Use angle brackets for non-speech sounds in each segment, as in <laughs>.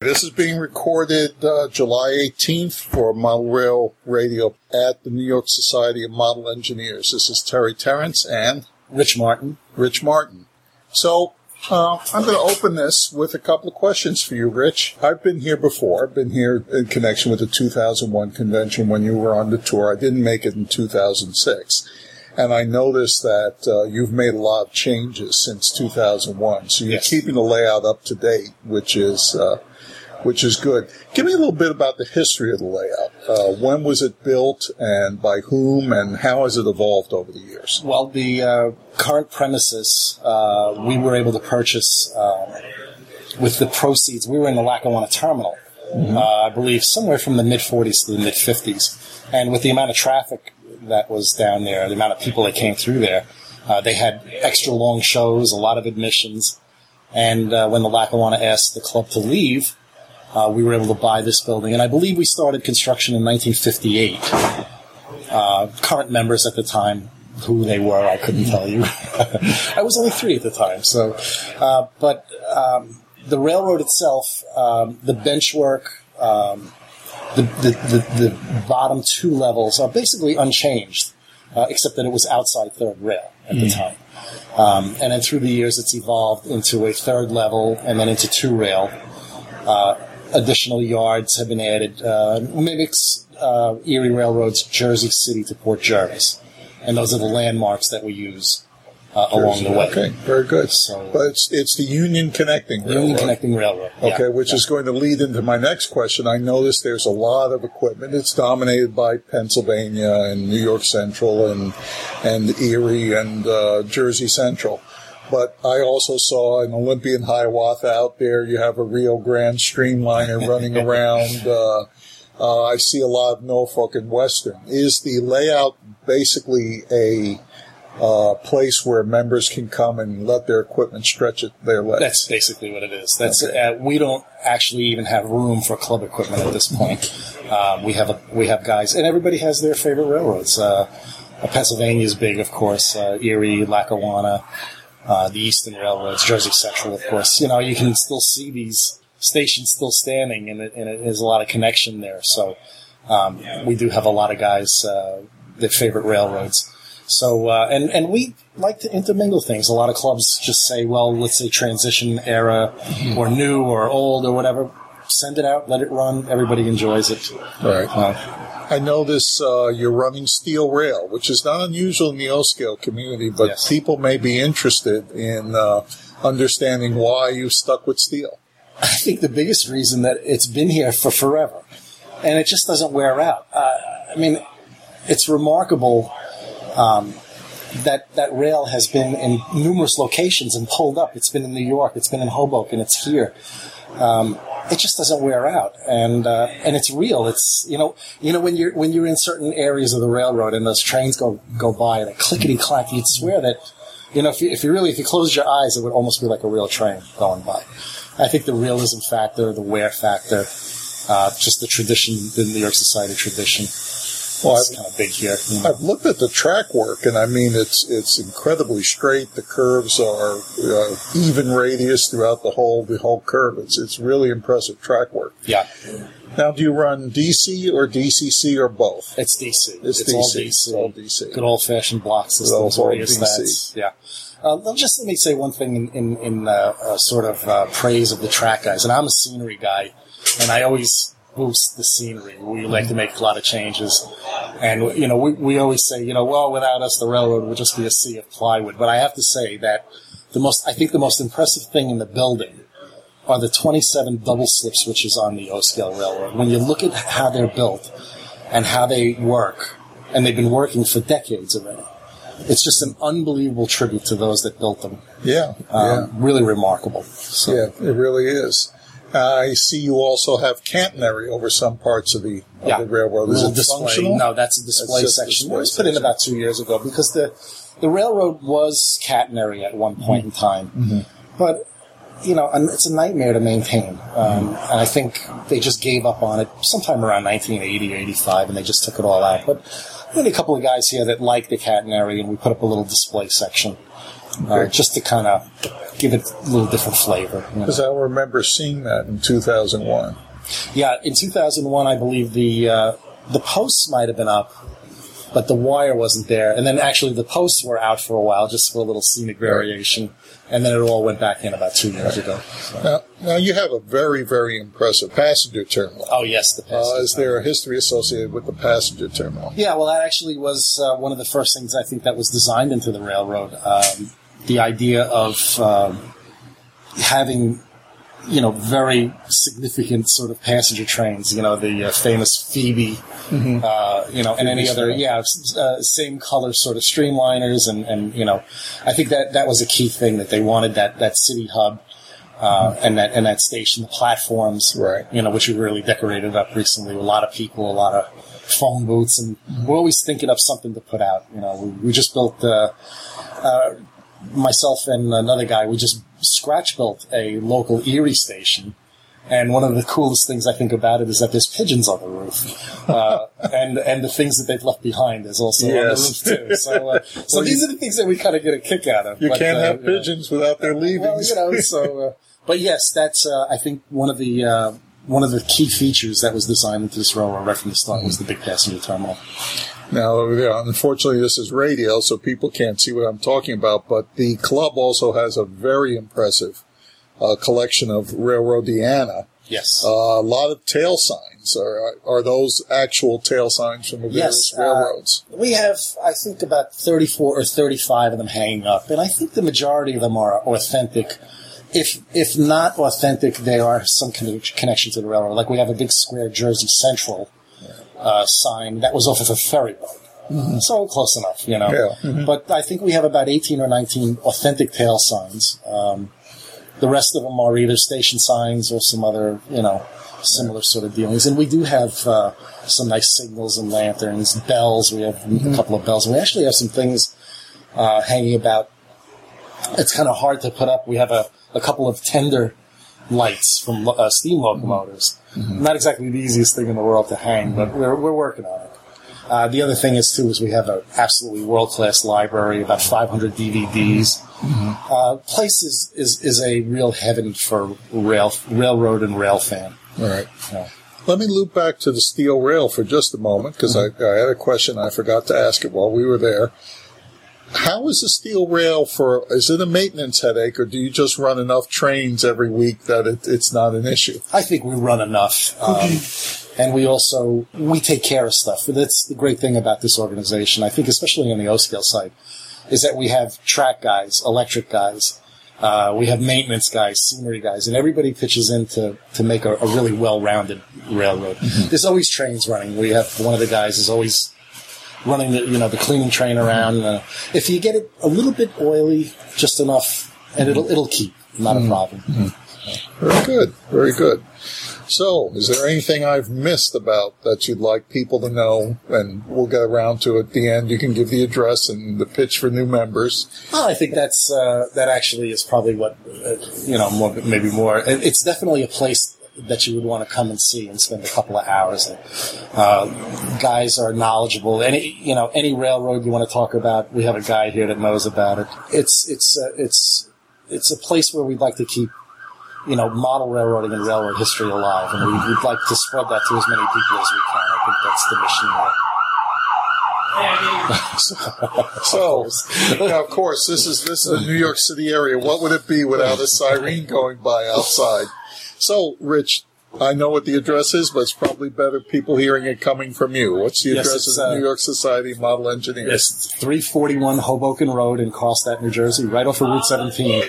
This is being recorded uh, July 18th for Model Rail Radio at the New York Society of Model Engineers. This is Terry Terrence and Rich Martin. Rich Martin. So uh, I'm going to open this with a couple of questions for you, Rich. I've been here before. I've been here in connection with the 2001 convention when you were on the tour. I didn't make it in 2006. And I noticed that uh, you've made a lot of changes since 2001. So you're Yes. keeping the layout up to date, which is uh, which is good. Give me a little bit about the history of the layout. Uh, when was it built, and by whom, and how has it evolved over the years? Well, the uh, current premises uh, we were able to purchase uh, with the proceeds. We were in the Lackawanna terminal, uh, I believe, somewhere from the mid 40s to the mid 50s. And with the amount of traffic that was down there, the amount of people that came through there, uh, they had extra long shows, a lot of admissions. And uh, when the Lackawanna asked the club to leave, uh, we were able to buy this building. And I believe we started construction in 1958. Uh, current members at the time, who they were, I couldn't tell you. <laughs> I was only three at the time. So, uh, but um, the railroad itself, um, the bench work, um, the, the, the, the bottom two levels are basically unchanged, uh, except that it was outside third rail at the time. Um, and then through the years, it's evolved into a third level and then into two rail. Uh, additional yards have been added. Uh, mimics uh, Erie Railroad's Jersey City to Port Jervis. And those are the landmarks that we use uh, along the way. Okay, very good. So- but it's it's the Union Connecting Union Connecting Railroad. yeah. Okay, which Yeah. is going to lead into my next question. I noticed there's a lot of equipment. It's dominated by Pennsylvania and New York Central and and Erie and uh, Jersey Central. But I also saw an Olympian Hiawatha out there. You have a Rio Grande Streamliner <laughs> running around. Uh, uh, I see a lot of Norfolk and Western. Is the layout basically a uh, place where members can come and let their equipment stretch at their legs? That's basically what it is. That's Okay. uh, we don't actually even have room for club equipment at this point. Uh, we have a, we have guys, and everybody has their favorite railroads. Uh, uh, Pennsylvania is big, of course. Uh, Erie, Lackawanna, uh, the Eastern Railroads, Jersey Central, of course. You know, you can still see these stations still standing, and, it, and a lot of connection there. So um, we do have a lot of guys uh, their favorite railroads. So uh, and and we like to intermingle things. A lot of clubs just say, well, let's say transition era, or new, or old, or whatever. Send it out, let it run. Everybody enjoys it. Right. Uh, I notice uh, you're running steel rail, which is not unusual in the O-scale community, but Yes. people may be interested in uh, understanding why you stuck with steel. I think the biggest reason that it's been here for forever, and it just doesn't wear out. Uh, I mean, it's remarkable um, that that rail has been in numerous locations and pulled up. It's been in New York, it's been in Hoboken, it's here. Um, it just doesn't wear out, and uh, and it's real. It's you know you know when you're when you're in certain areas of the railroad and those trains go go by and a clickety clack, you'd swear that you know if you, if you really if you close your eyes, it would almost be like a real train going by. I think the realism factor, the wear factor, uh, just the tradition, the New York Society tradition, Well, is I've, of big here. I've looked at the track work, and I mean it's it's incredibly straight. The curves are uh, even radius throughout the whole the whole curve. It's it's really impressive track work. Yeah, Now, do you run DC or DCC or both? it's DC. It's all DC. DC. It's all DC. Good old fashioned block systems, old. DC. Yeah. Uh, just let me say one thing in, in, in uh, uh, sort of uh, praise of the track guys. And I'm a scenery guy, and I always boost the scenery. We like to make a lot of changes. And, you know, we, we always say, you know, well, without us, the railroad would just be a sea of plywood. But I have to say that the most, I think the most impressive thing in the building are the 27 double slip switches on the O-scale railroad. When you look at how they're built and how they work, and they've been working for decades already, it's just an unbelievable tribute to those that built them. Yeah, Um, Really remarkable. So, yeah, yeah. It really is. I see you also have catenary over some parts of the, of yeah, the railroad. Is Little it display. functional? No, that's a display That's section. display it was put in about two years ago because the the railroad was catenary at one point in time, Mm-hmm. but you know, it's a nightmare to maintain. Um, and I think they just gave up on it sometime around 1980 or 85, and they just took it all out. But we had a couple of guys here that liked the catenary, and we put up a little display section. Uh, just to kind of give it a little different flavor. you know. Because I remember seeing that in 2001. Yeah, in 2001, I believe the uh, the posts might have been up, but the wire wasn't there. And then actually, the posts were out for a while, just for a little scenic variation. And then it all went back in about two years ago. So- Now, now you have a very, very impressive passenger terminal. Oh yes, the Uh, is there a history associated with the passenger terminal? Yeah, well, that actually was uh, one of the first things I think that was designed into the railroad. Um, the idea of um, having, you know, very significant sort of passenger trains. You know, the uh, famous Phoebe, uh, you know, and any other, yeah, uh, same color sort of streamliners, and and you know, I think that that was a key thing that they wanted that that city hub. Uh, and that and that station, the platforms, Right. You know, which we really decorated up recently. A lot of people, a lot of phone booths, and we're always thinking of something to put out. You know, we, we just built uh, uh, myself and another guy. We just scratch built a local Erie station. And one of the coolest things I think about it is that there's pigeons on the roof, uh, <laughs> and and the things that they've left behind is also on the roof too. So, uh, <laughs> so Well, these you- are the things that we kind of get a kick out of. You But, can't uh, have you know. pigeons without their Well, you know, so. Uh, but yes, that's uh, I think one of the uh, one of the key features that was designed into this railroad right from the start was the big passenger terminal. Now, unfortunately, this is radio, so people can't see what I'm talking about. But the club also has a very impressive uh, collection of Railroadiana. Yes. Uh, a lot of tail signs. Are are those actual tail signs from the various Yes, uh, railroads? We have, I think, about 34 or 35 of them hanging up, and I think the majority of them are authentic. If if not authentic, they are some kind of connection to the railroad. Like we have a big square Jersey Central uh, sign that was off of a ferry boat. So close enough, you know. Yeah. But I think we have about 18 or 19 authentic tail signs. Um, the rest of them are either station signs or some other, you know, similar sort of dealings. And we do have uh, some nice signals and lanterns, bells. We have a couple of bells. And we actually have some things uh, hanging about. It's kind of hard to put up. We have a, a couple of tender lights from uh, steam locomotives. Not exactly the easiest thing in the world to hang, but we're, we're working on it. Uh, the other thing is too is we have an absolutely world class library, about 500 DVDs. Uh, place is, is is a real heaven for rail railroad and rail fan. All right. Yeah. Let me loop back to the steel rail for just a moment because I, I had a question. I forgot to ask it while we were there. How is the steel rail for? Is it a maintenance headache, or do you just run enough trains every week that it, it's not an issue? I think we run enough, um, and we also we take care of stuff. That's the great thing about this organization. I think, especially on the O scale side, is that we have track guys, electric guys, uh, we have maintenance guys, scenery guys, and everybody pitches in to, to make a, a really well-rounded railroad. There's always trains running. We have one of the guys is always running the you know the cleaning train around. Uh, if you get it a little bit oily, just enough, and it'll it'll keep, not a problem. Very good. Very good. So, is there anything I've missed about that you'd like people to know? And we'll get around to it at the end. You can give the address and the pitch for new members. Well, I think that's uh, that actually is probably what uh, you know, more, maybe more. it- It's definitely a place that you would want to come and see and spend a couple of hours. Uh, guys are knowledgeable. Any you know, any railroad you want to talk about, we have a guy here that knows about it. It's it's uh, it's it's a place where we'd like to keep. You know, model railroading and railroad history alive, and we- we'd like to spread that to as many people as we can. I think that's the mission here. <laughs> So, now, of course, this is this is the New York City area. What would it be without a siren going by outside? So, Rich, I know what the address is, but it's probably better people hearing it coming from you. What's the Yes, address of the uh, New York Society of Model Engineers? Yes, 341 Hoboken Road in Carlstadt, New Jersey, right off of Route 17.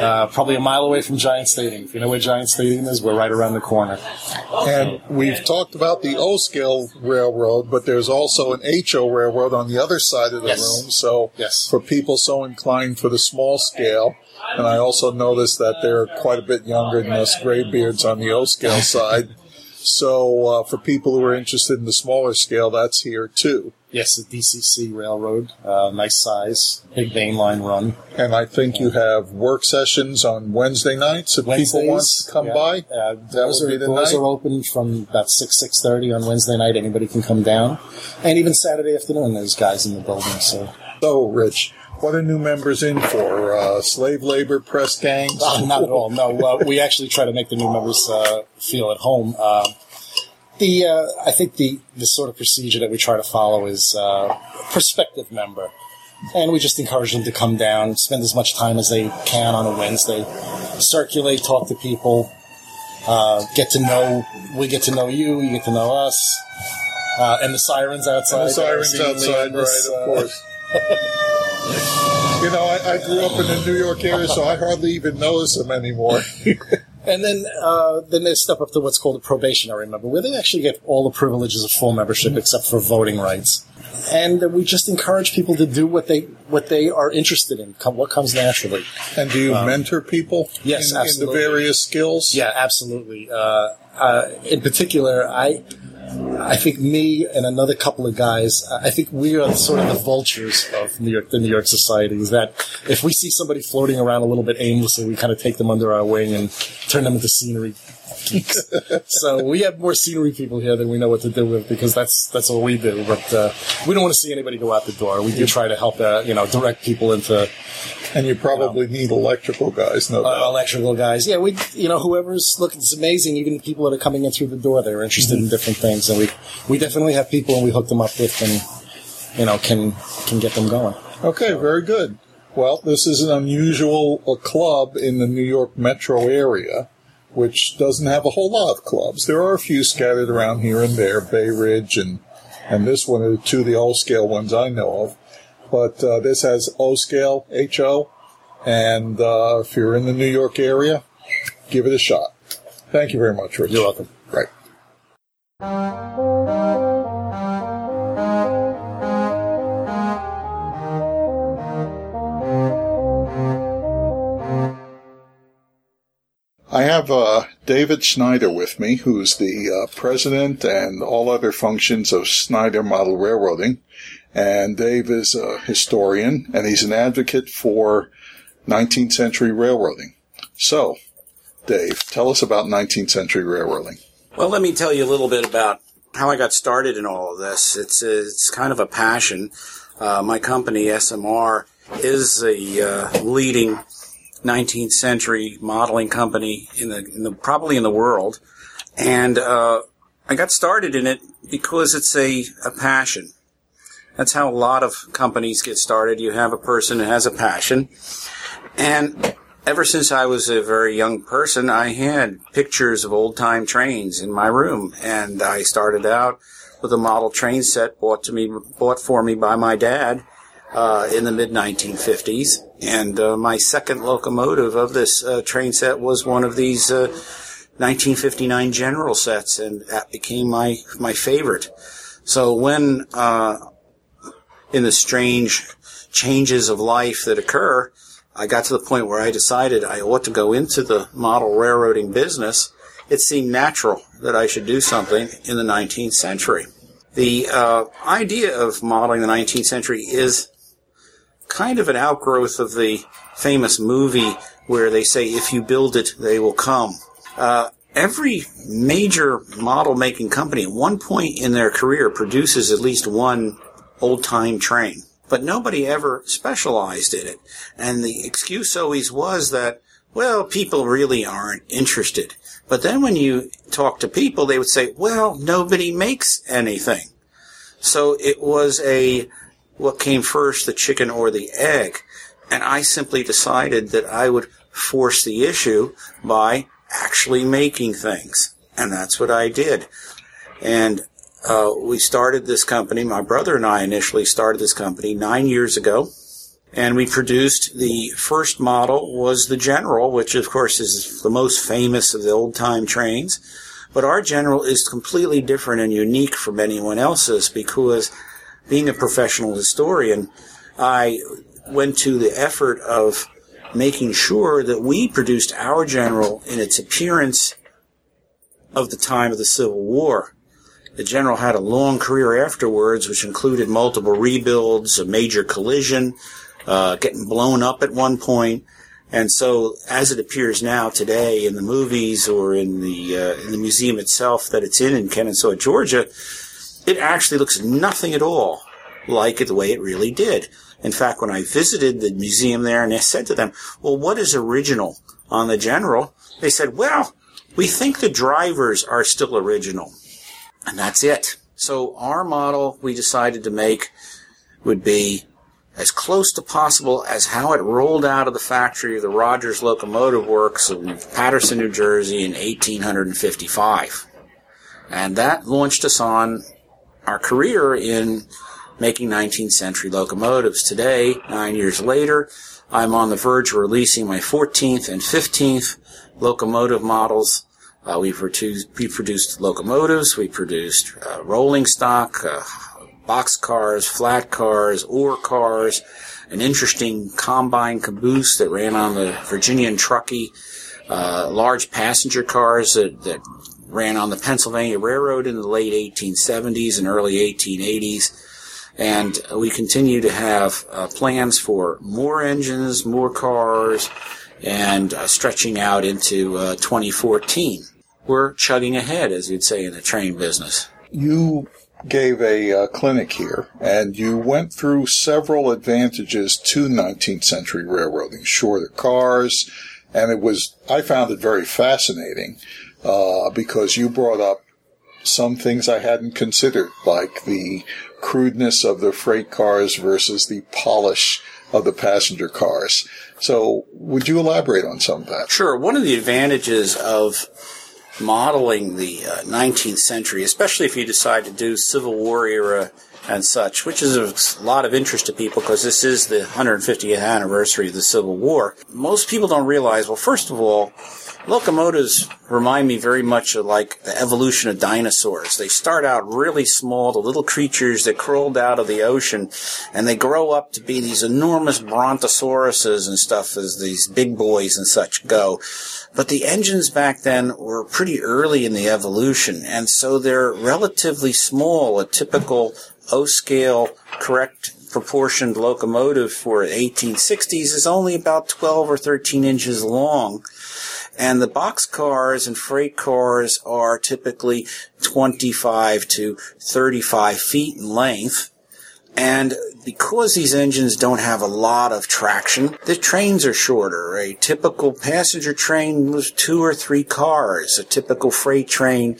Uh, probably a mile away from Giant Stadium. If you know where Giant Stadium is, we're right around the corner. And we've talked about the O scale railroad, but there's also an HO railroad on the other side of the Yes. room. So, Yes. for people so inclined for the small scale, and I also noticed that they're quite a bit younger than us graybeards on the O scale <laughs> side. So, uh, for people who are interested in the smaller scale, that's here too. Yes, the DCC Railroad, uh, nice size, big main line run. And I think you have work sessions on Wednesday nights if people want to come yeah. by. Uh, That doors are, the doors night. are open from about 6, 6.30 on Wednesday night. Anybody can come down. And even Saturday afternoon, there's guys in the building. So So, Rich, What are new members in for? Uh, slave labor, press gangs? Uh, not at all. No, uh, we actually try to make the new members uh, feel at home. Uh, the uh, I think the the sort of procedure that we try to follow is uh, prospective member, and we just encourage them to come down, spend as much time as they can on a Wednesday, circulate, talk to people, uh, get to know. We get to know you. You get to know us. Uh, and the sirens outside. And the sirens outside, this, right, of course. <laughs> you know, I, I grew up in the New York area, so I hardly even notice them anymore. <laughs> And then, uh, then they step up to what's called a probationary member, where they actually get all the privileges of full membership except for voting rights. And uh, we just encourage people to do what they what they are interested in, come, what comes naturally. and do you mentor people yes, in, in the various skills? Yeah, absolutely. Uh, uh, in particular, I I think me and another couple of guys, I think we are sort of the vultures of New York, the New York society. Is that if we see somebody floating around a little bit aimlessly, we kind of take them under our wing and turn them into scenery geeks. <laughs> so we have more scenery people here than we know what to do with because that's that's what we do. But uh, we don't want to see anybody go out the door. We do try to help, uh, you know, direct people into And you probably need electrical guys, no uh, doubt. electrical guys. Yeah, we, you know, whoever's looking, it's amazing. Even the people that are coming in through the door, they're interested in different things, and we, we definitely have people and we hook them up with, and you know, can can get them going. Okay, very good. Well, this is an unusual club in the New York metro area, which doesn't have a whole lot of clubs. There are a few scattered around here and there, Bay Ridge and and this one are two of the O scale ones I know of. But uh, this has O scale, H O, and uh, if you're in the New York area, give it a shot. Thank you very much, Rich. You're welcome. Right. I have uh, David Schneider with me, who's the uh, president and all other functions of Schneider Model Railroading. And Dave is a historian, and he's an advocate for 19th century railroading. So, Dave, tell us about 19th century railroading. Well, let me tell you a little bit about how I got started in all of this. It's it's kind of a passion. Uh, my company SMR is a uh, leading 19th century modeling company in the, in the probably in the world, and uh, I got started in it because it's a, a passion. That's how a lot of companies get started. You have a person who has a passion, and ever since I was a very young person, I had pictures of old time trains in my room, and I started out with a model train set bought to me, bought for me by my dad uh, in the mid 1950s, and uh, my second locomotive of this uh, train set was one of these uh, 1959 General sets, and that became my my favorite. So when uh, in the strange changes of life that occur, I got to the point where I decided I ought to go into the model railroading business. It seemed natural that I should do something in the 19th century. The uh, idea of modeling the 19th century is kind of an outgrowth of the famous movie where they say, if you build it, they will come. Uh, every major model making company at one point in their career produces at least one old time train. But nobody ever specialized in it. And the excuse always was that, well, people really aren't interested. But then when you talk to people, they would say, well, nobody makes anything. So it was a, what came first, the chicken or the egg? And I simply decided that I would force the issue by actually making things. And that's what I did. And uh, we started this company. My brother and I initially started this company nine years ago, and we produced the first model was the General, which of course is the most famous of the old time trains. But our General is completely different and unique from anyone else's because being a professional historian, I went to the effort of making sure that we produced our General in its appearance of the time of the Civil War. The general had a long career afterwards, which included multiple rebuilds, a major collision, uh, getting blown up at one point. And so, as it appears now today in the movies or in the uh, in the museum itself that it's in in Kennesaw, Georgia, it actually looks nothing at all like it the way it really did. In fact, when I visited the museum there and I said to them, well, what is original on the General? They said, well, we think the drivers are still original. And that's it. So our model we decided to make would be as close to possible as how it rolled out of the factory of the Rogers Locomotive Works in Paterson, New Jersey in 1855. And that launched us on our career in making 19th century locomotives. Today, nine years later, I'm on the verge of releasing my 14th and 15th locomotive models. Uh, we've, produced, we produced locomotives, we produced uh, rolling stock, uh, box cars, flat cars, ore cars, an interesting combine caboose that ran on the Virginia and Truckee, uh, large passenger cars that, that ran on the Pennsylvania Railroad in the late 1870s and early 1880s. And we continue to have uh, plans for more engines, more cars, and uh, stretching out into uh, 2014. We're chugging ahead, as you'd say in the train business. You gave a uh, clinic here, and you went through several advantages to 19th century railroading. Shorter cars, and it was I found it very fascinating uh, because you brought up some things I hadn't considered, like the crudeness of the freight cars versus the polish of the passenger cars. So, would you elaborate on some of that? Sure. One of the advantages of modeling the uh, 19th century, especially if you decide to do Civil War era and such, which is a lot of interest to people because this is the 150th anniversary of the Civil War. Most people don't realize, well, first of all, locomotives remind me very much of like the evolution of dinosaurs. They start out really small, the little creatures that crawled out of the ocean, and they grow up to be these enormous brontosauruses and stuff as these big boys and such go. But the engines back then were pretty early in the evolution, and so they're relatively small. A typical O-scale correct proportioned locomotive for 1860s is only about 12 or 13 inches long. And the box cars and freight cars are typically 25 to 35 feet in length. And because these engines don't have a lot of traction, the trains are shorter. A typical passenger train was two or three cars. A typical freight train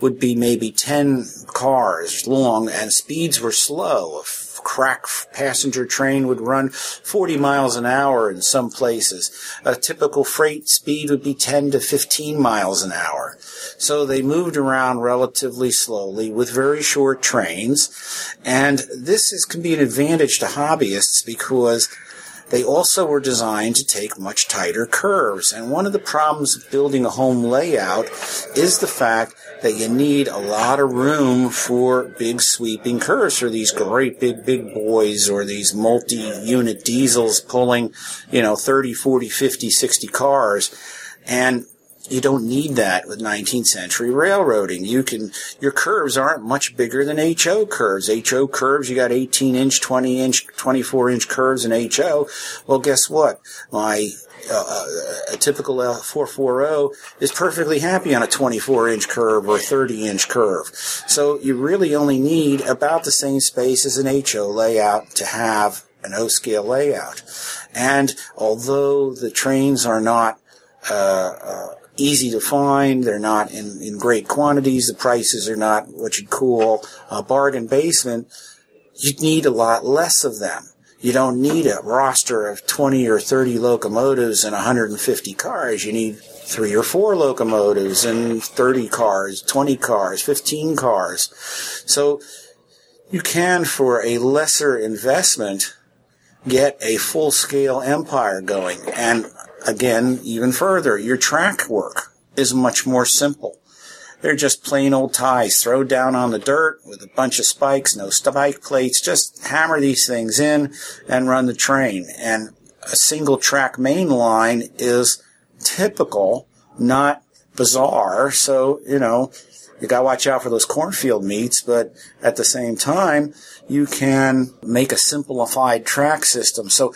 would be maybe 10 cars long and speeds were slow crack passenger train would run 40 miles an hour in some places. A typical freight speed would be 10 to 15 miles an hour. So they moved around relatively slowly with very short trains. And this is, can be an advantage to hobbyists because they also were designed to take much tighter curves. And one of the problems of building a home layout is the fact that you need a lot of room for big sweeping curves for these great big, big boys or these multi-unit diesels pulling, you know, 30, 40, 50, 60 cars. And you don't need that with 19th century railroading. You can, your curves aren't much bigger than HO curves. HO curves, you got 18 inch, 20 inch, 24 inch curves in HO. Well, guess what? My, uh, uh a typical L440 is perfectly happy on a 24 inch curve or 30 inch curve. So you really only need about the same space as an HO layout to have an O scale layout. And although the trains are not uh, uh, easy to find. They're not in, in great quantities. The prices are not what you'd call a bargain basement. You need a lot less of them. You don't need a roster of 20 or 30 locomotives and 150 cars. You need three or four locomotives and 30 cars, 20 cars, 15 cars. So you can, for a lesser investment, get a full scale empire going. And again, even further, your track work is much more simple. They're just plain old ties thrown down on the dirt with a bunch of spikes, no spike plates. Just hammer these things in and run the train. And a single track main line is typical, not bizarre. So, you know, you gotta watch out for those cornfield meets, but at the same time, you can make a simplified track system. So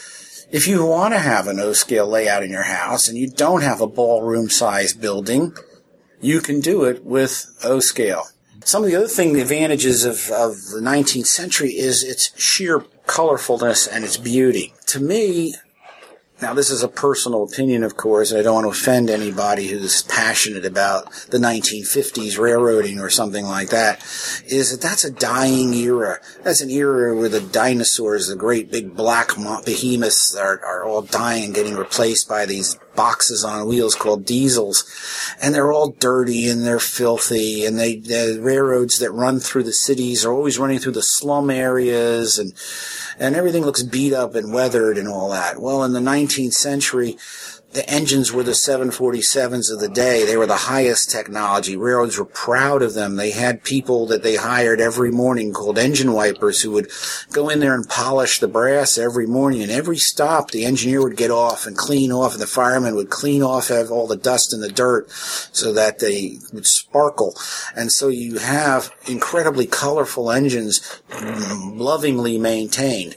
if you want to have an O-scale layout in your house and you don't have a ballroom size building, you can do it with O-scale. some of the other thing, the advantages of, of the 19th century is its sheer colorfulness and its beauty. To me, now this is a personal opinion, of course, and I don't want to offend anybody who's passionate about the 1950s railroading or something like that, is that that's a dying era. That's an era where the dinosaurs, the great big black behemoths are, are all dying and getting replaced by these boxes on wheels called diesels, and they're all dirty and they're filthy, and they the railroads that run through the cities are always running through the slum areas, and and everything looks beat up and weathered and all that. Well, in the 19th century, the engines were the 747s of the day. They were the highest technology. Railroads were proud of them. They had people that they hired every morning called engine wipers who would go in there and polish the brass every morning. And every stop, the engineer would get off and clean off, and the fireman would clean off have all the dust and the dirt so that they would sparkle. And so you have incredibly colorful engines lovingly maintained.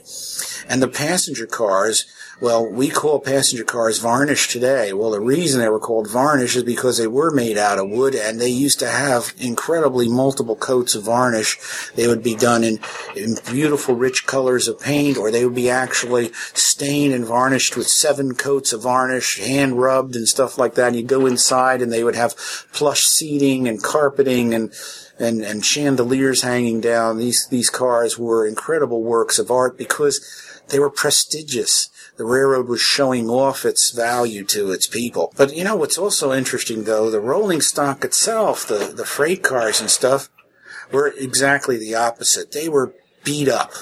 And the passenger cars, well, we call passenger cars varnish today. Well, the reason they were called varnish is because they were made out of wood and they used to have incredibly multiple coats of varnish. They would be done in, in beautiful rich colors of paint or they would be actually stained and varnished with seven coats of varnish, hand rubbed and stuff like that. And you'd go inside and they would have plush seating and carpeting and and, and chandeliers hanging down. These, these cars were incredible works of art because they were prestigious the railroad was showing off its value to its people. But you know what's also interesting though, the rolling stock itself, the, the freight cars and stuff, were exactly the opposite. They were beat up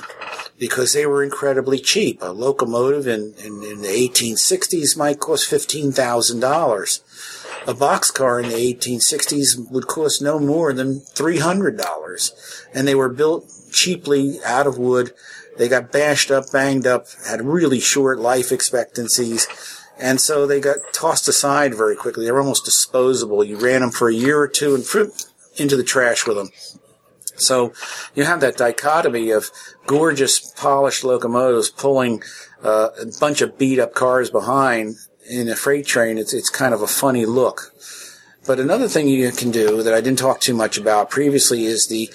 because they were incredibly cheap. A locomotive in, in, in the 1860s might cost $15,000. A boxcar in the 1860s would cost no more than $300. And they were built cheaply out of wood they got bashed up, banged up, had really short life expectancies. And so they got tossed aside very quickly. They were almost disposable. You ran them for a year or two and into the trash with them. So you have that dichotomy of gorgeous polished locomotives pulling uh, a bunch of beat up cars behind in a freight train. It's, it's kind of a funny look. But another thing you can do that I didn't talk too much about previously is the,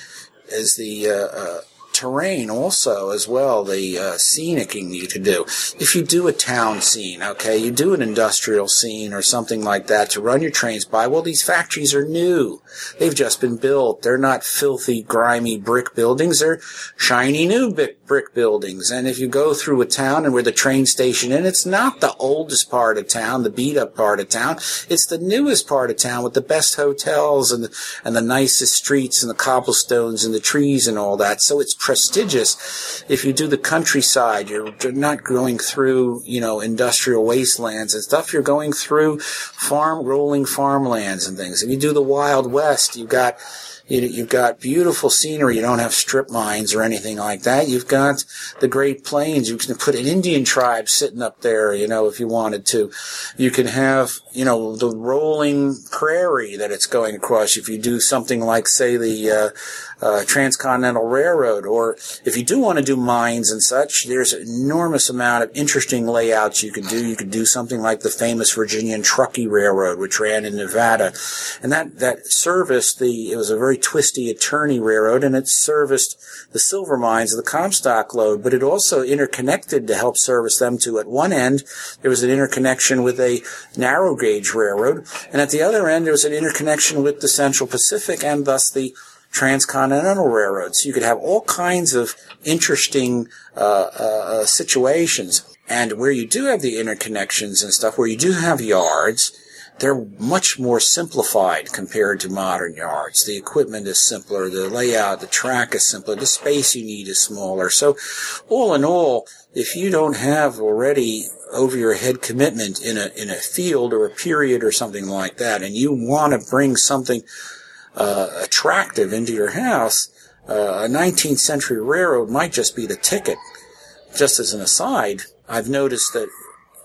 is the, uh, uh, terrain also as well, the uh, scenicking you could do. If you do a town scene, okay, you do an industrial scene or something like that to run your trains by, well, these factories are new. They've just been built. They're not filthy, grimy brick buildings. They're shiny new brick buildings. And if you go through a town and where the train station in, it's not the oldest part of town, the beat up part of town. It's the newest part of town with the best hotels and the, and the nicest streets and the cobblestones and the trees and all that. So it's prestigious. If you do the countryside, you're not going through, you know, industrial wastelands and stuff. You're going through farm, rolling farmlands and things. If you do the Wild West, you've got you, have got beautiful scenery. You don't have strip mines or anything like that. You've got the Great Plains. You can put an Indian tribe sitting up there, you know, if you wanted to. You can have, you know, the rolling prairie that it's going across. If you do something like, say, the, uh, uh, Transcontinental Railroad, or if you do want to do mines and such, there's an enormous amount of interesting layouts you could do. You could do something like the famous Virginia and Truckee Railroad, which ran in Nevada, and that that serviced the. It was a very twisty attorney railroad, and it serviced the silver mines of the Comstock lode, but it also interconnected to help service them to. At one end, there was an interconnection with a narrow gauge railroad, and at the other end, there was an interconnection with the Central Pacific, and thus the transcontinental railroads. You could have all kinds of interesting uh, uh, situations. And where you do have the interconnections and stuff, where you do have yards, they're much more simplified compared to modern yards. The equipment is simpler, the layout, the track is simpler, the space you need is smaller. So, all in all, if you don't have already over your head commitment in a in a field or a period or something like that, and you want to bring something uh, attractive into your house, uh, a 19th century railroad might just be the ticket. Just as an aside, I've noticed that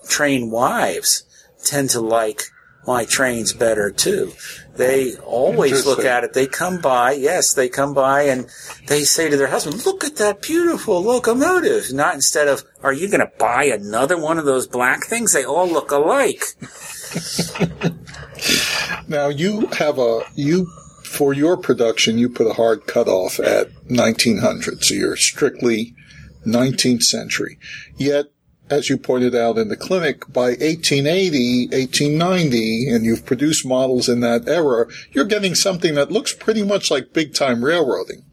train wives tend to like my trains better too. They always look at it. They come by, yes, they come by and they say to their husband, look at that beautiful locomotive. Not instead of, are you going to buy another one of those black things? They all look alike. <laughs> now you have a, you for your production, you put a hard cutoff at 1900, so you're strictly 19th century. Yet, as you pointed out in the clinic, by 1880, 1890, and you've produced models in that era, you're getting something that looks pretty much like big time railroading.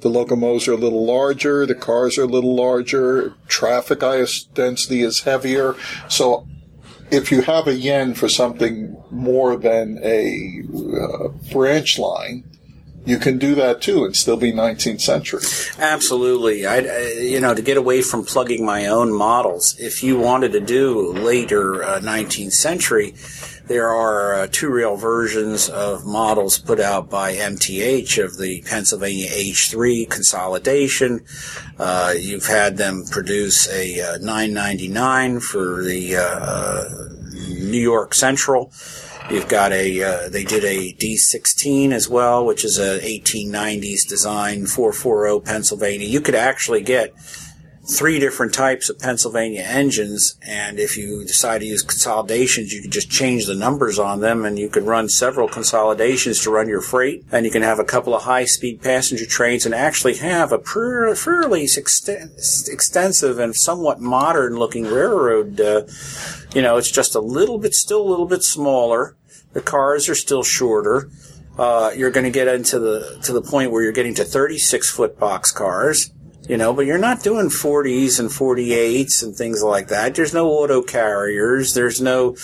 The locomotives are a little larger, the cars are a little larger, traffic density is heavier. So if you have a yen for something more than a uh, branch line, you can do that too and still be 19th century. Absolutely. I, you know, to get away from plugging my own models, if you wanted to do later uh, 19th century, there are uh, two rail versions of models put out by MTH of the Pennsylvania H3 consolidation. Uh, you've had them produce a uh, 999 for the uh, uh, New York Central. You've got a, uh, they did a D16 as well, which is a 1890s design, 440 Pennsylvania. You could actually get three different types of Pennsylvania engines, and if you decide to use consolidations, you can just change the numbers on them, and you can run several consolidations to run your freight, and you can have a couple of high-speed passenger trains, and actually have a fairly extensive and somewhat modern-looking railroad. Uh, you know, it's just a little bit, still a little bit smaller, the cars are still shorter. Uh, you're going to get into the to the point where you're getting to 36 foot box cars, you know, but you're not doing 40s and 48s and things like that. There's no auto carriers. There's no,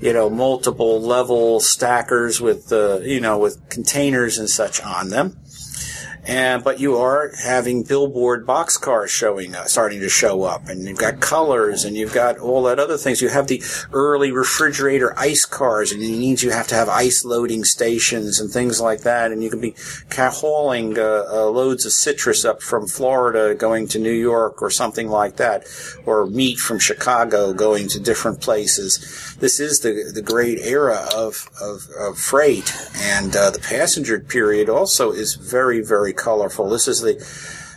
you know, multiple level stackers with, uh, you know, with containers and such on them and but you are having billboard boxcars showing up, starting to show up. And you've got colors and you've got all that other things. You have the early refrigerator ice cars and it means you have to have ice loading stations and things like that. And you can be hauling uh, uh, loads of citrus up from Florida going to New York or something like that or meat from Chicago going to different places. This is the the great era of of, of freight. And uh, the passenger period also is very very colorful. This is the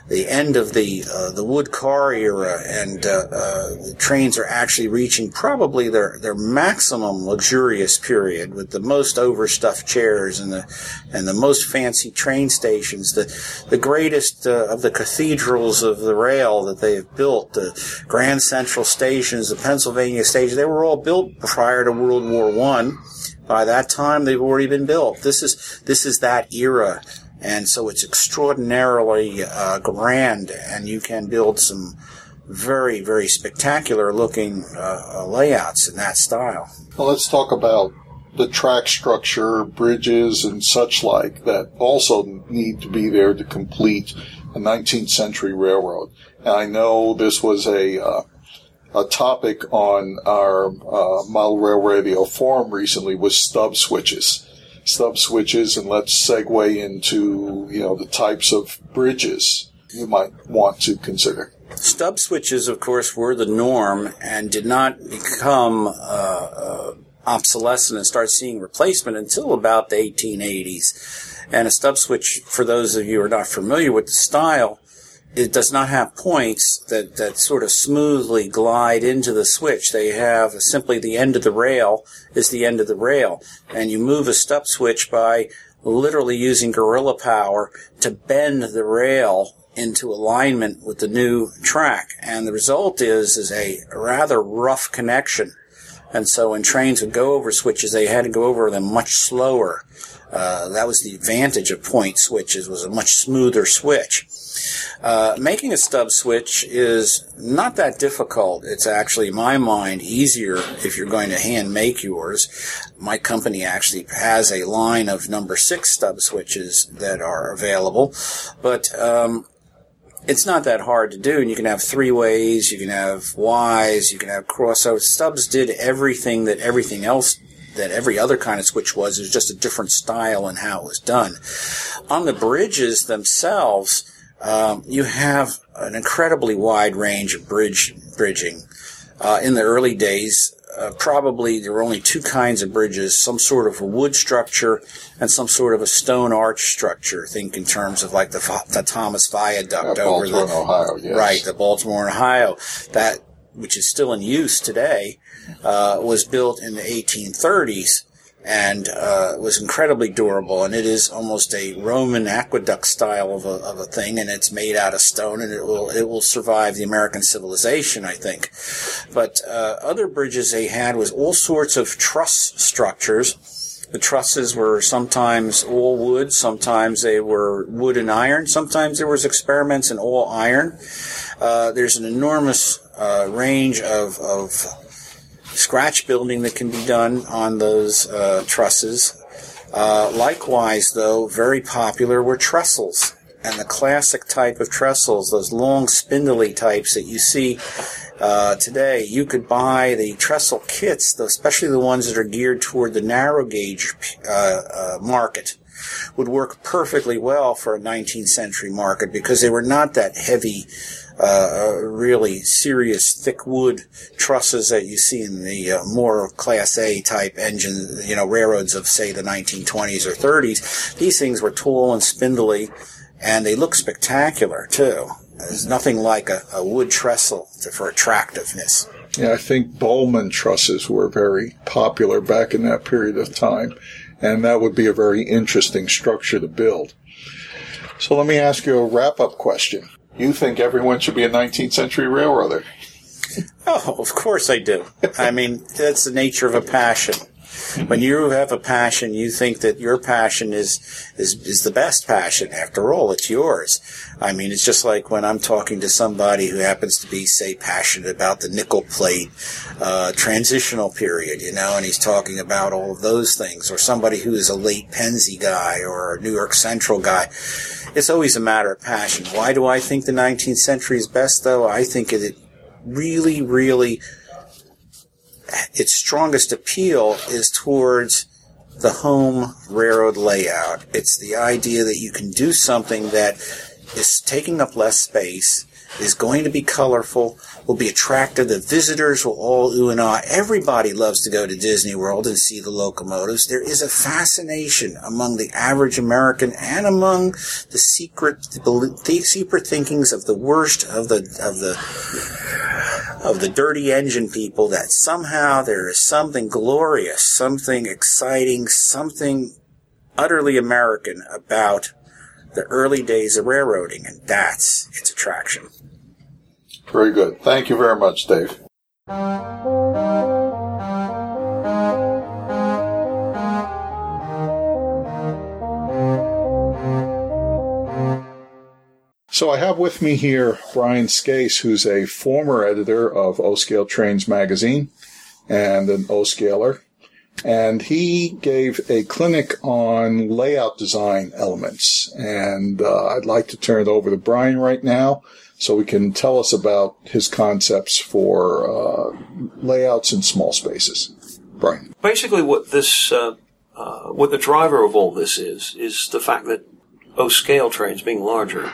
the end of the uh, the wood car era, and uh, uh, the trains are actually reaching probably their their maximum luxurious period with the most overstuffed chairs and the and the most fancy train stations. The the greatest uh, of the cathedrals of the rail that they have built, the Grand Central stations, the Pennsylvania stations, they were all built prior to World War One. By that time, they've already been built. This is this is that era and so it's extraordinarily uh, grand, and you can build some very, very spectacular looking uh, uh, layouts in that style. Well, let's talk about the track structure, bridges, and such like that also need to be there to complete a 19th century railroad. And I know this was a uh, a topic on our uh, model rail radio forum recently was stub switches stub switches and let's segue into, you know, the types of bridges you might want to consider. Stub switches, of course, were the norm and did not become uh, uh, obsolescent and start seeing replacement until about the 1880s. And a stub switch, for those of you who are not familiar with the style, it does not have points that, that sort of smoothly glide into the switch. They have simply the end of the rail is the end of the rail. And you move a stub switch by literally using gorilla power to bend the rail into alignment with the new track. And the result is, is a rather rough connection. And so when trains would go over switches, they had to go over them much slower. Uh, that was the advantage of point switches was a much smoother switch. Uh, making a stub switch is not that difficult. It's actually, in my mind, easier if you're going to hand make yours. My company actually has a line of number six stub switches that are available, but um, it's not that hard to do. And you can have three ways, you can have Ys, you can have crossovers. Stubs did everything that everything else that every other kind of switch was. It was just a different style and how it was done. On the bridges themselves, um, you have an incredibly wide range of bridge bridging. Uh, in the early days, uh, probably there were only two kinds of bridges: some sort of a wood structure and some sort of a stone arch structure. Think in terms of like the, the Thomas Viaduct yeah, over the Ohio, yes. right, the Baltimore, and Ohio. That which is still in use today, uh, was built in the 1830s and uh, was incredibly durable. And it is almost a Roman aqueduct style of a, of a thing, and it's made out of stone, and it will it will survive the American civilization, I think. But uh, other bridges they had was all sorts of truss structures. The trusses were sometimes all wood, sometimes they were wood and iron, sometimes there was experiments in all iron. Uh, there's an enormous uh, range of, of scratch building that can be done on those uh, trusses. Uh, likewise, though, very popular were trestles. And the classic type of trestles, those long spindly types that you see uh, today, you could buy the trestle kits, especially the ones that are geared toward the narrow gauge uh, uh, market would work perfectly well for a 19th century market because they were not that heavy uh, really serious thick wood trusses that you see in the uh, more Class A type engine, you know, railroads of say the 1920s or 30s. These things were tall and spindly, and they look spectacular too. There's nothing like a, a wood trestle to, for attractiveness. Yeah, I think Bollman trusses were very popular back in that period of time, and that would be a very interesting structure to build. So let me ask you a wrap up question. You think everyone should be a 19th century railroader? <laughs> Oh, of course I do. I mean, that's the nature of a passion. <laughs> When you have a passion, you think that your passion is, is, is the best passion. After all, it's yours. I mean, it's just like when I'm talking to somebody who happens to be, say, passionate about the nickel plate, uh, transitional period, you know, and he's talking about all of those things, or somebody who is a late Pennsy guy or a New York Central guy it's always a matter of passion. Why do I think the 19th century is best, though? I think it really, really, its strongest appeal is towards the home railroad layout. It's the idea that you can do something that is taking up less space, is going to be colorful, will be attractive. The visitors will all ooh and ah. Everybody loves to go to Disney World and see the locomotives. There is a fascination among the average American and among the secret, the secret thinkings of the worst of the of the of the dirty engine people that somehow there is something glorious, something exciting, something utterly American about the early days of railroading, and that's its attraction. Very good. Thank you very much, Dave. So I have with me here Brian Scase, who's a former editor of O Scale Trains magazine and an O Scaler. And he gave a clinic on layout design elements. And uh, I'd like to turn it over to Brian right now so he can tell us about his concepts for uh, layouts in small spaces. Brian. Basically, what this, uh, uh, what the driver of all this is, is the fact that O scale trains being larger.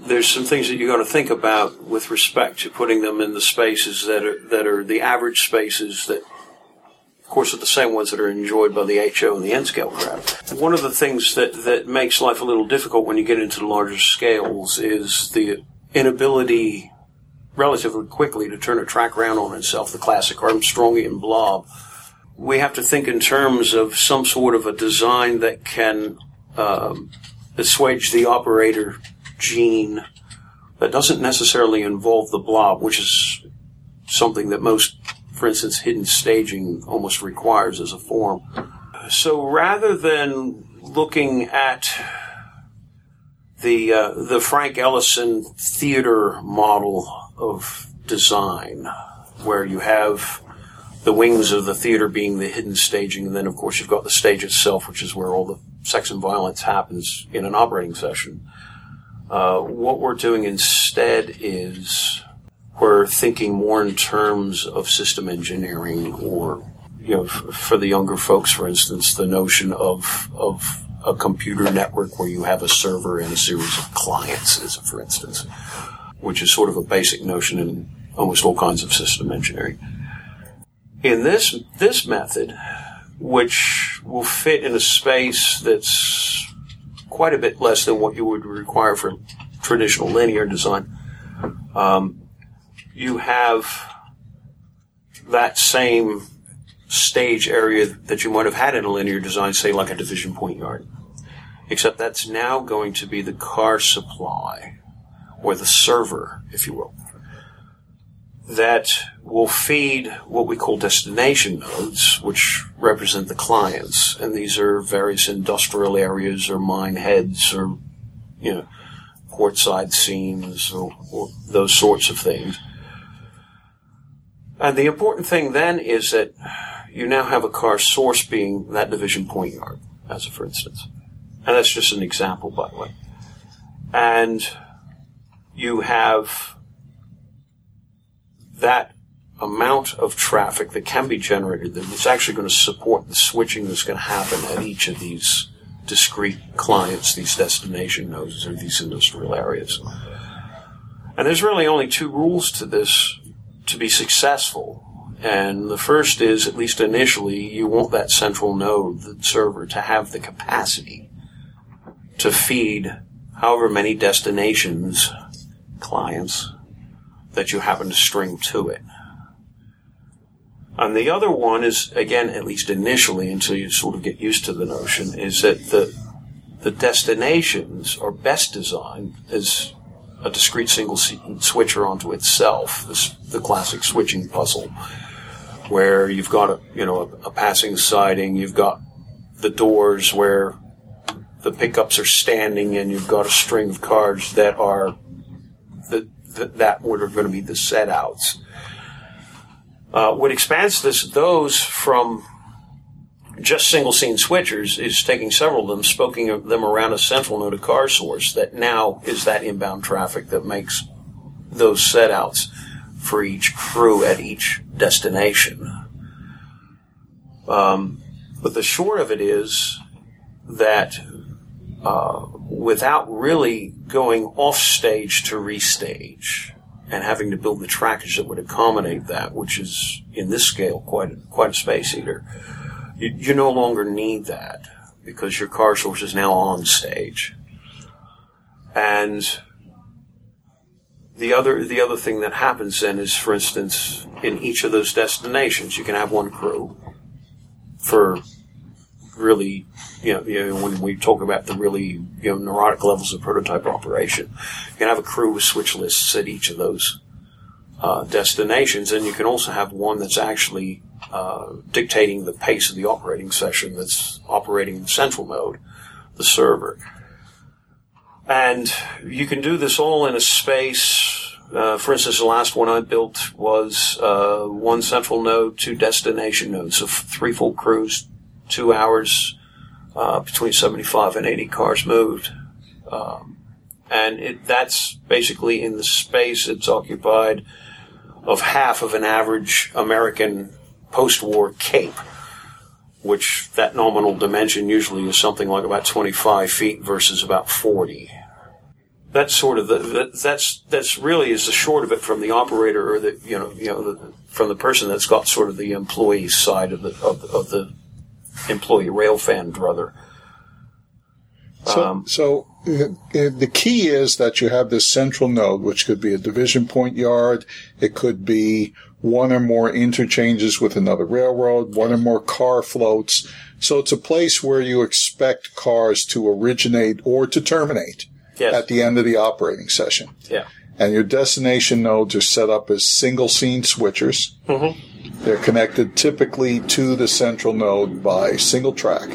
There's some things that you're going to think about with respect to putting them in the spaces that are that are the average spaces that of course, are the same ones that are enjoyed by the HO and the N scale crowd. One of the things that, that makes life a little difficult when you get into the larger scales is the inability relatively quickly to turn a track around on itself, the classic Armstrongian blob. We have to think in terms of some sort of a design that can um, assuage the operator gene that doesn't necessarily involve the blob, which is something that most, for instance, hidden staging almost requires as a form. So rather than looking at the uh, the Frank Ellison theater model of design, where you have the wings of the theater being the hidden staging, and then of course you've got the stage itself, which is where all the sex and violence happens in an operating session. Uh, what we're doing instead is we're thinking more in terms of system engineering, or you know, f- for the younger folks, for instance, the notion of of a computer network where you have a server and a series of clients, for instance, which is sort of a basic notion in almost all kinds of system engineering. In this this method, which will fit in a space that's quite a bit less than what you would require for traditional linear design, um, you have that same stage area that you might have had in a linear design, say like a division point yard. Except that's now going to be the car supply, or the server, if you will, that will feed what we call destination nodes, which represent the clients. And these are various industrial areas or mine heads or, you know, portside scenes or, or those sorts of things. And the important thing then is that you now have a car source being that division point yard, as a for instance. And that's just an example, by the way. And you have that amount of traffic that can be generated that's actually going to support the switching that's going to happen at each of these discrete clients, these destination nodes, or these industrial areas. And there's really only two rules to this to be successful. And the first is, at least initially, you want that central node, the server, to have the capacity to feed however many destinations, clients, that you happen to string to it. And the other one is, again, at least initially, until you sort of get used to the notion, is that the, the destinations are best designed as a discrete single switcher onto itself, this, the classic switching puzzle, where you've got a, you know, a, a passing siding, you've got the doors where the pickups are standing and you've got a string of cars that are the, the that what are going to be the set outs. Uh, what expands this those from just single scene switchers is taking several of them, spoking them around a central node of car source that now is that inbound traffic that makes those set outs for each crew at each destination. Um, but the short of it is that uh, without really going off stage to restage and having to build the trackage that would accommodate that, which is in this scale quite a, quite a space eater, you, you no longer need that because your car source is now on stage. And the other the other thing that happens then is, for instance, in each of those destinations, you can have one crew for really, you know, you know, when we talk about the really you know neurotic levels of prototype operation, you can have a crew with switch lists at each of those uh, destinations, and you can also have one that's actually uh, dictating the pace of the operating session that's operating the central node, the server. And you can do this all in a space. Uh, for instance, the last one I built was uh, one central node, two destination nodes, so three full crews, two hours, uh, between 75 and 80 cars moved. Um, and it, that's basically in the space it's occupied of half of an average American post-war cape, which that nominal dimension usually is something like about 25 feet versus about 40. That's sort of the, that's that's really is the short of it from the operator or the you know you know the, from the person that's got sort of the employee side of the of, of the employee rail fan druther. So, Um, so uh, the key is that you have this central node, which could be a division point yard. It could be one or more interchanges with another railroad, one or more car floats. So it's a place where you expect cars to originate or to terminate Yes. at the end of the operating session. Yeah. And your destination nodes are set up as single scene switchers. Mm-hmm. They're connected typically to the central node by single track.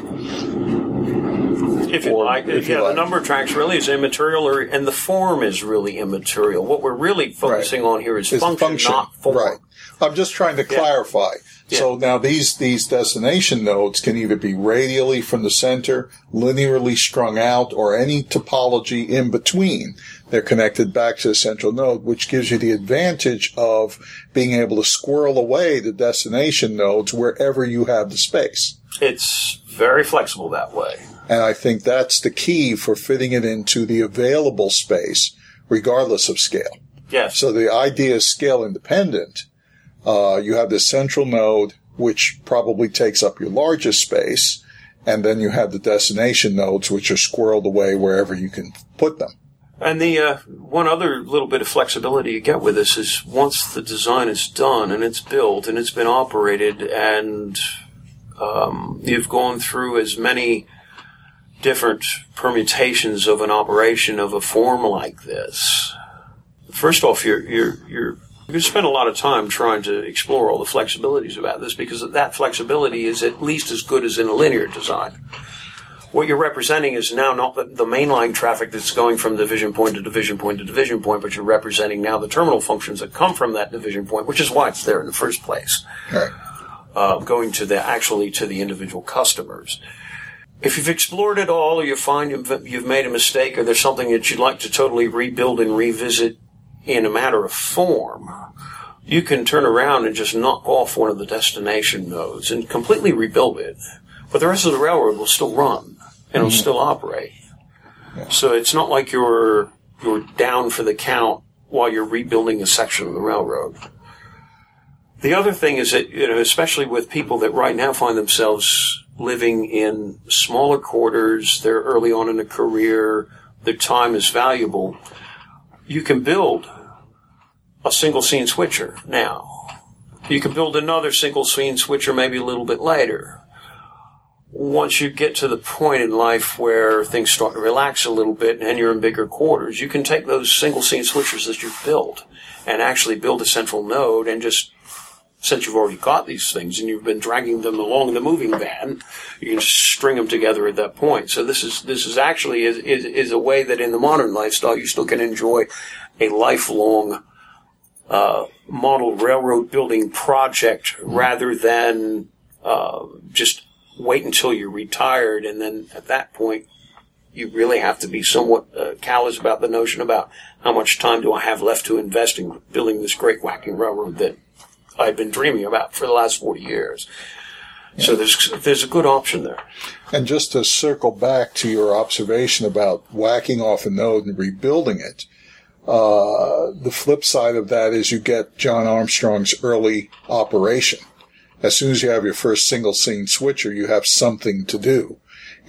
If you like, if you yeah, like. the number of tracks really is immaterial, or, and the form is really immaterial. What we're really focusing on here is It's function, not form. Right. I'm just trying to clarify. So now these these destination nodes can either be radially from the center, linearly strung out, or any topology in between. They're connected back to the central node, which gives you the advantage of being able to squirrel away the destination nodes wherever you have the space. It's very flexible that way. And I think that's the key for fitting it into the available space, regardless of scale. Yes. So the idea is scale independent. Uh, you have this central node, which probably takes up your largest space, and then you have the destination nodes, which are squirreled away wherever you can put them. And the uh, one other little bit of flexibility you get with this is once the design is done and it's built and it's been operated and um, you've gone through as many different permutations of an operation of a form like this. First off, you're you're you're you spend a lot of time trying to explore all the flexibilities about this because that flexibility is at least as good as in a linear design what you're representing is now not the, the mainline traffic that's going from division point to division point to division point, but you're representing now the terminal functions that come from that division point, which is why it's there in the first place. Right. Uh, going to the actually to the individual customers. If you've explored it all, or you find you've, you've made a mistake, or there's something that you'd like to totally rebuild and revisit in a matter of form, you can turn around and just knock off one of the destination nodes and completely rebuild it. But the rest of the railroad will still run and it'll mm-hmm. still operate. So it's not like you're you're down for the count while you're rebuilding a section of the railroad. The other thing is that you know, especially with people that right now find themselves living in smaller quarters, they're early on in a career, their time is valuable. You can build a single scene switcher now. You can build another single scene switcher maybe a little bit later once you get to the point in life where things start to relax a little bit and you're in bigger quarters, you can take those single scene switchers that you've built and actually build a central node and just since you've already got these things and you've been dragging them along the moving van, you can string them together at that point. So this is this is actually is, is, is a way that in the modern lifestyle you still can enjoy a lifelong uh, model railroad building project rather than uh, just wait until you're retired, and then at that point, you really have to be somewhat uh, callous about the notion about how much time do I have left to invest in building this great whacking railroad that I've been dreaming about for the last 40 years. Yeah. So there's there's a good option there. And just to circle back to your observation about whacking off a node and rebuilding it, uh, the flip side of that is you get John Armstrong's early operation as soon as you have your first single scene switcher, you have something to do.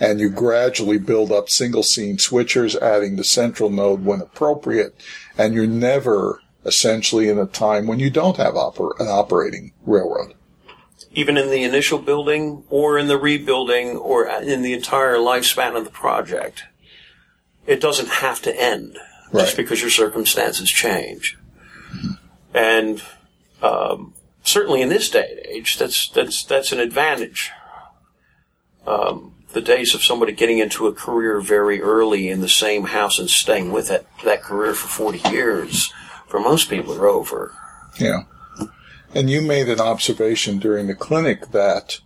And you gradually build up single scene switchers, adding the central node when appropriate. And you're never essentially in a time when you don't have oper- an operating railroad. Even in the initial building or in the rebuilding or in the entire lifespan of the project, it doesn't have to end right. just because your circumstances change. Mm-hmm. And um, certainly in this day and age, that's that's that's an advantage. Um, the days of somebody getting into a career very early in the same house and staying with that that career for forty years, for most people, are over. Yeah, and you made an observation during the clinic that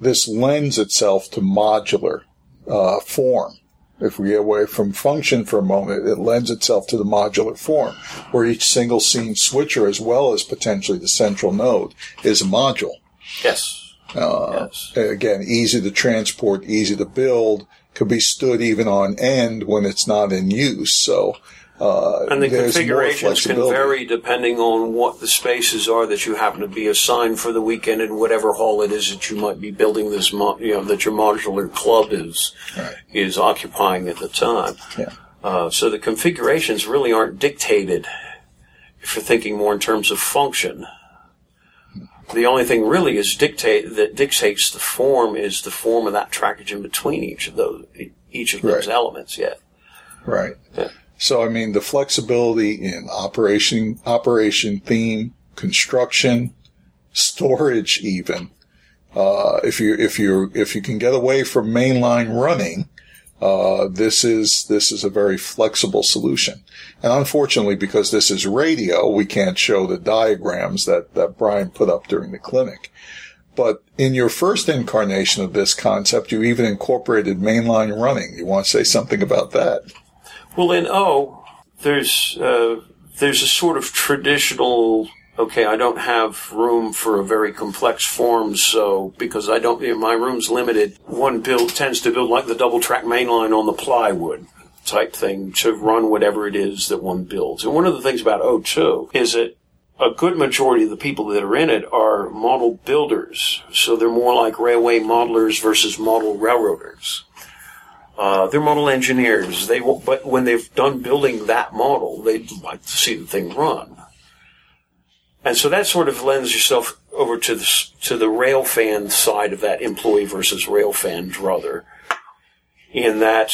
this lends itself to modular uh, form if we get away from function for a moment, it lends itself to the modular form, where each single scene switcher, as well as potentially the central node, is a module. Yes. Uh, yes. Again, easy to transport, easy to build, could be stood even on end when it's not in use. So uh, and the configurations can vary depending on what the spaces are that you happen to be assigned for the weekend and whatever hall it is that you might be building this, mo- you know, that your modular club is right. is occupying at the time. Yeah. Uh, so the configurations really aren't dictated if you're thinking more in terms of function. The only thing really is dictate that dictates the form is the form of that trackage in between each of those each of those right. elements. Yeah. Right. Yeah. So, I mean, the flexibility in operation, operation theme, construction, storage, even. Uh, if you, if you, if you can get away from mainline running, uh, this is, this is a very flexible solution. And unfortunately, because this is radio, we can't show the diagrams that, that Brian put up during the clinic. But in your first incarnation of this concept, you even incorporated mainline running. You want to say something about that? Well, in O, there's uh, there's a sort of traditional. Okay, I don't have room for a very complex form, so because I don't, you know, my room's limited. One build tends to build like the double track mainline on the plywood type thing to run whatever it is that one builds. And one of the things about O2 is that a good majority of the people that are in it are model builders. So they're more like railway modelers versus model railroaders. Uh, they're model engineers. They will, but when they've done building that model, they'd like to see the thing run. And so that sort of lends yourself over to the to the rail fan side of that employee versus rail fan druther. In that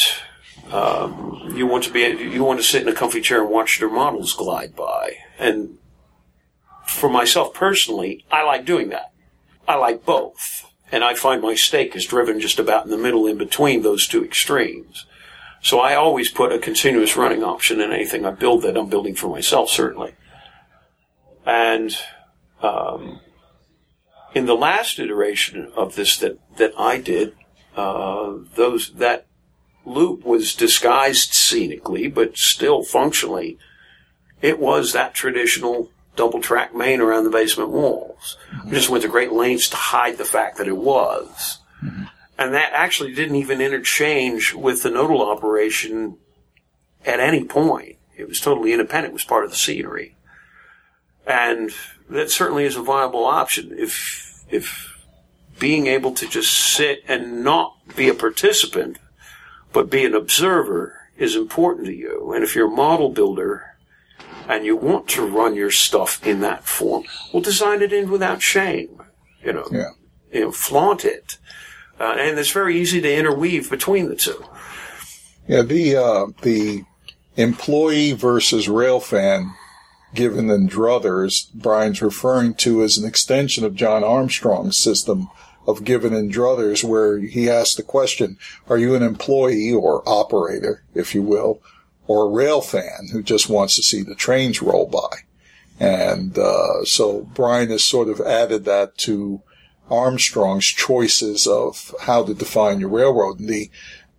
um, you want to be you want to sit in a comfy chair and watch their models glide by. And for myself personally, I like doing that. I like both. And I find my stake is driven just about in the middle in between those two extremes. So I always put a continuous running option in anything I build that I'm building for myself, certainly. And um, in the last iteration of this that, that I did, uh, those that loop was disguised scenically, but still functionally, it was that traditional double track main around the basement walls. We just went to great lengths to hide the fact that it was. Mm-hmm. And that actually didn't even interchange with the nodal operation at any point. It was totally independent. It was part of the scenery. And that certainly is a viable option if, if being able to just sit and not be a participant, but be an observer is important to you. And if you're a model builder, and you want to run your stuff in that form, well, design it in without shame. You know, yeah. you know, flaunt it, uh, and it's very easy to interweave between the two. Yeah, the uh, the employee versus rail fan given in druthers Brian's referring to as an extension of John Armstrong's system of given and druthers, where he asked the question, "Are you an employee or operator, if you will?" Or a rail fan who just wants to see the trains roll by. And uh, so Brian has sort of added that to Armstrong's choices of how to define your railroad. And the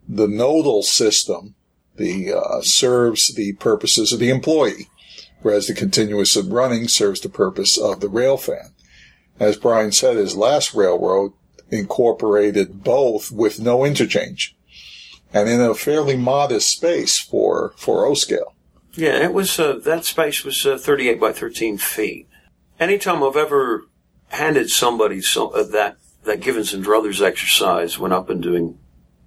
the nodal system the uh, serves the purposes of the employee, whereas the continuous running serves the purpose of the rail fan. As Brian said, his last railroad incorporated both with no interchange and in a fairly modest space for for O scale. Yeah, it was uh, that space was uh, 38 by 13 feet. Anytime I've ever handed somebody so, uh, that that Givens and Druthers exercise when I've been doing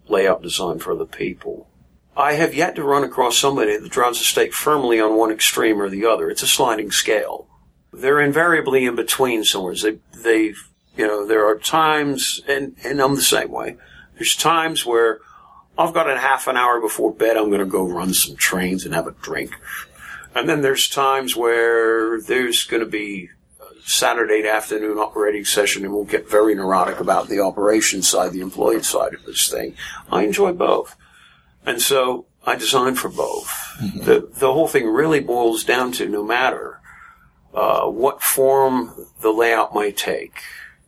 layout design for other people, I have yet to run across somebody that drives a stake firmly on one extreme or the other. It's a sliding scale. They're invariably in between somewhere. They, they, you know, there are times, and, and I'm the same way. There's times where I've got a half an hour before bed. I'm going to go run some trains and have a drink. And then there's times where there's going to be Saturday afternoon operating session and we'll get very neurotic about the operation side, the employee side of this thing. I enjoy both. And so I design for both. Mm-hmm. The, the whole thing really boils down to no matter uh, what form the layout might take,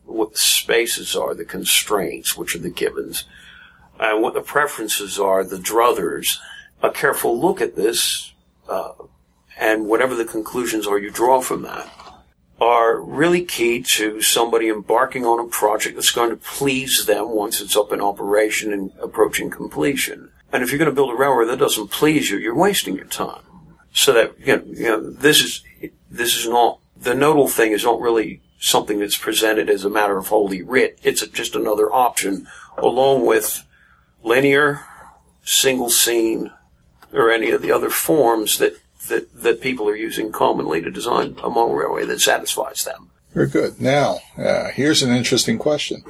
what the spaces are, the constraints, which are the givens, and what the preferences are, the druthers, a careful look at this, uh, and whatever the conclusions are you draw from that, are really key to somebody embarking on a project that's going to please them once it's up in operation and approaching completion. And if you're going to build a railroad that doesn't please you, you're wasting your time. So that you know, you know this is this is not the nodal thing is not really something that's presented as a matter of holy writ. It's just another option along with linear, single scene, or any of the other forms that, that, that people are using commonly to design a model railway that satisfies them. Very good. Now, uh, here's an interesting question.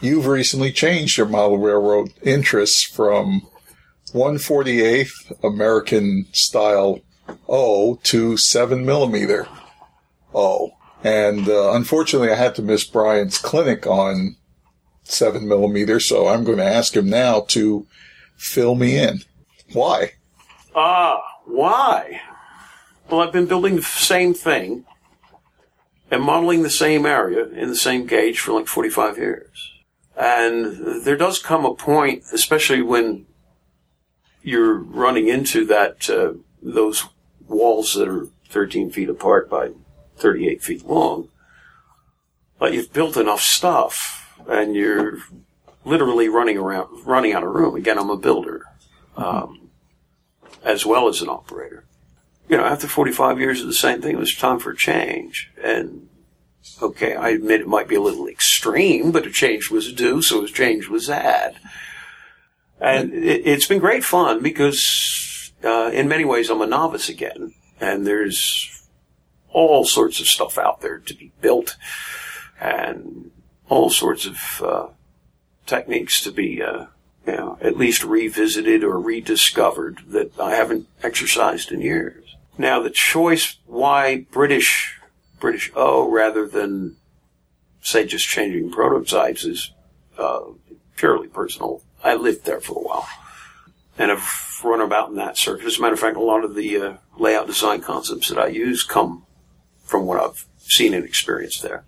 You've recently changed your model railroad interests from 148th American style O to 7 millimeter O. And uh, unfortunately, I had to miss Brian's clinic on seven millimeter, so I'm going to ask him now to fill me in. Why? Ah, why? Well, I've been building the same thing and modeling the same area in the same gauge for like 45 years. And there does come a point, especially when you're running into that, uh, those walls that are 13 feet apart by 38 feet long, but you've built enough stuff and you're literally running around, running out of room. Again, I'm a builder, um, as well as an operator. You know, after 45 years of the same thing, it was time for change. And okay, I admit it might be a little extreme, but a change was due, so a change was had. And it, it's been great fun because, uh, in many ways, I'm a novice again, and there's all sorts of stuff out there to be built, and all sorts of uh, techniques to be, uh, you know, at least revisited or rediscovered that I haven't exercised in years. Now, the choice why British British O rather than say just changing prototypes is uh, purely personal. I lived there for a while, and I've run about in that circuit. As a matter of fact, a lot of the uh, layout design concepts that I use come from what I've seen and experienced there.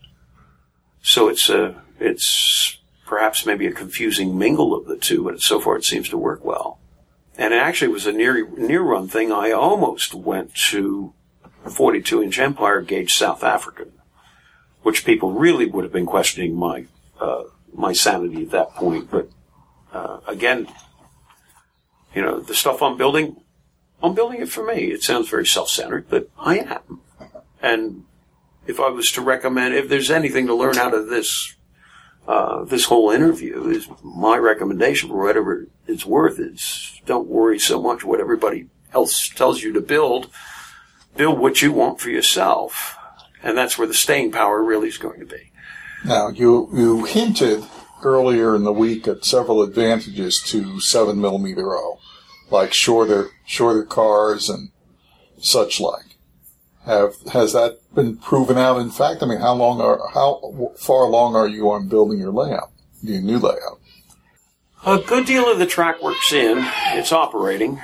So it's a uh, it's perhaps maybe a confusing mingle of the two, but so far it seems to work well. And it actually was a near near run thing. I almost went to 42 inch Empire gauge South African, which people really would have been questioning my uh, my sanity at that point. But uh, again, you know, the stuff I'm building, I'm building it for me. It sounds very self centered, but I am. And if I was to recommend, if there's anything to learn out of this uh, this whole interview is my recommendation for whatever it's worth is don't worry so much what everybody else tells you to build. Build what you want for yourself. And that's where the staying power really is going to be. Now, you, you hinted earlier in the week at several advantages to 7 millimeter O, like shorter, shorter cars and such like. Have has that been proven out? In fact, I mean, how long are how far along are you on building your layout, your new layout? A good deal of the track work's in. It's operating.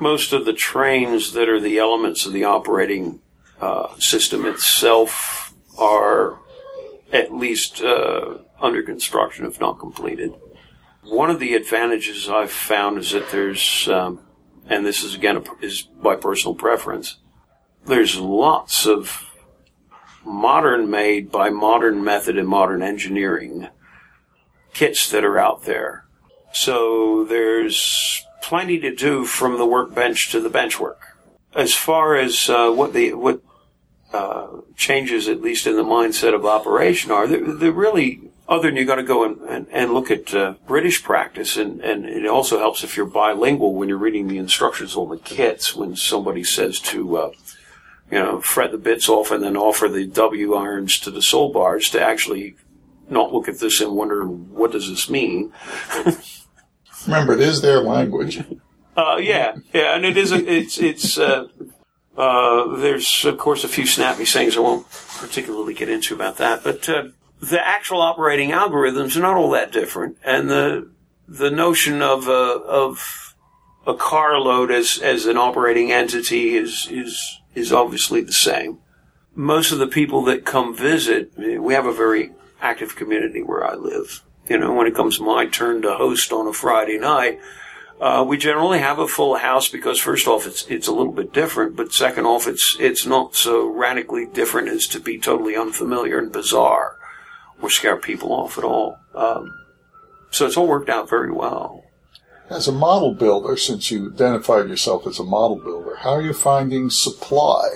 Most of the trains that are the elements of the operating uh, system itself are at least uh, under construction, if not completed. One of the advantages I've found is that there's, um, and this is again a, is by personal preference, there's lots of modern made by modern method and modern engineering kits that are out there. So there's plenty to do from the workbench to the benchwork. As far as uh, what the what uh, changes, at least in the mindset of operation, are they're, they're really other than you got to go and, and, and, look at uh, British practice, and, and it also helps if you're bilingual when you're reading the instructions on the kits. When somebody says to uh, you know, fret the bits off and then offer the W irons to the sole bars to actually not look at this and wonder what does this mean. <laughs> Remember, it is their language. Uh, yeah, yeah, and it is. A, it's it's. Uh, uh, there's of course a few snappy sayings I won't particularly get into about that, but uh, the actual operating algorithms are not all that different, and the the notion of a, of a car load as as an operating entity is is is obviously the same. Most of the people that come visit, we have a very active community where I live. You know, when it comes my turn to host on a Friday night, uh, we generally have a full house because first off, it's it's a little bit different, but second off, it's it's not so radically different as to be totally unfamiliar and bizarre or scare people off at all. Um, so it's all worked out very well. As a model builder, since you identified yourself as a model builder, how are you finding supply?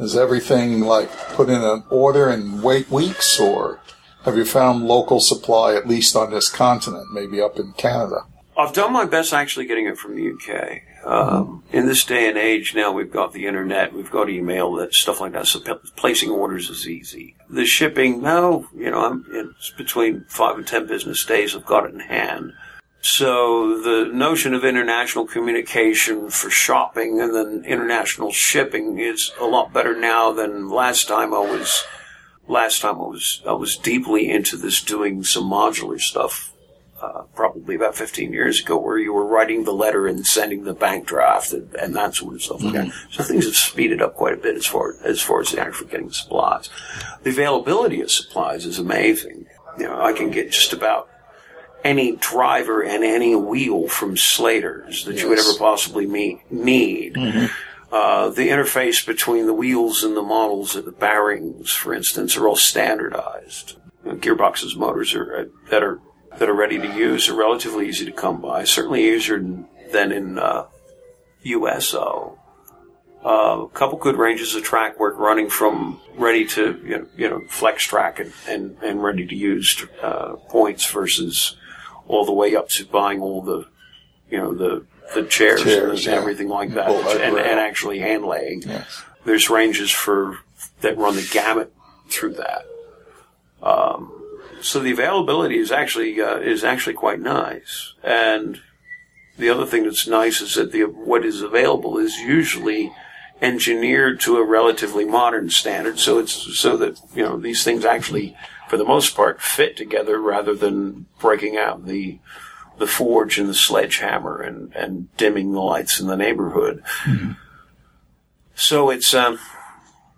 Is everything like put in an order and wait weeks, or have you found local supply at least on this continent, maybe up in Canada? I've done my best actually getting it from the UK. Um, in this day and age, now we've got the internet, we've got email, that stuff like that. So placing orders is easy. The shipping, no, you know, I'm, it's between five and ten business days. I've got it in hand. So the notion of international communication for shopping and then international shipping is a lot better now than last time I was last time I was I was deeply into this doing some modular stuff uh, probably about 15 years ago where you were writing the letter and sending the bank draft and, and that sort of stuff. Mm-hmm. So things have speeded up quite a bit as far as far as the actual getting supplies. The availability of supplies is amazing. You know, I can get just about any driver and any wheel from Slater's that yes. you would ever possibly meet, need. Mm-hmm. Uh, the interface between the wheels and the models and the bearings, for instance, are all standardized. Gearboxes, motors are uh, that are that are ready to use are relatively easy to come by. Certainly easier than in uh, USO. Uh, a couple good ranges of track work running from ready to you know, you know flex track and, and, and ready to use uh, points versus all the way up to buying all the you know the the chairs, Chairs, and yeah. everything like that, and, and actually hand laying. Yes. There's ranges for that run the gamut through that. Um, so the availability is actually uh, is actually quite nice, and the other thing that's nice is that the what is available is usually engineered to a relatively modern standard. So it's so that you know these things actually, for the most part, fit together rather than breaking out the the forge and the sledgehammer and and dimming the lights in the neighborhood. So it's um,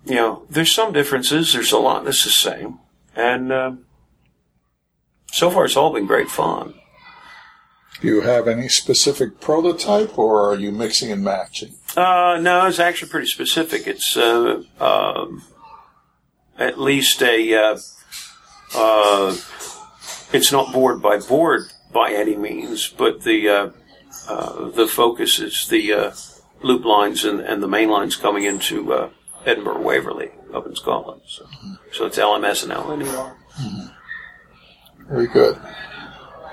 you know there's some differences. There's a lot that's the same, and um, so far it's all been great fun. Do you have any specific prototype, or are you mixing and matching? Uh, no, it's actually pretty specific. It's uh, um, at least a. Uh, it's not board by board by any means, but the uh, uh, the focus is the uh, loop lines and, and the main lines coming into uh, Edinburgh Waverley up in Scotland. So, so it's LMS and LNER. Very good.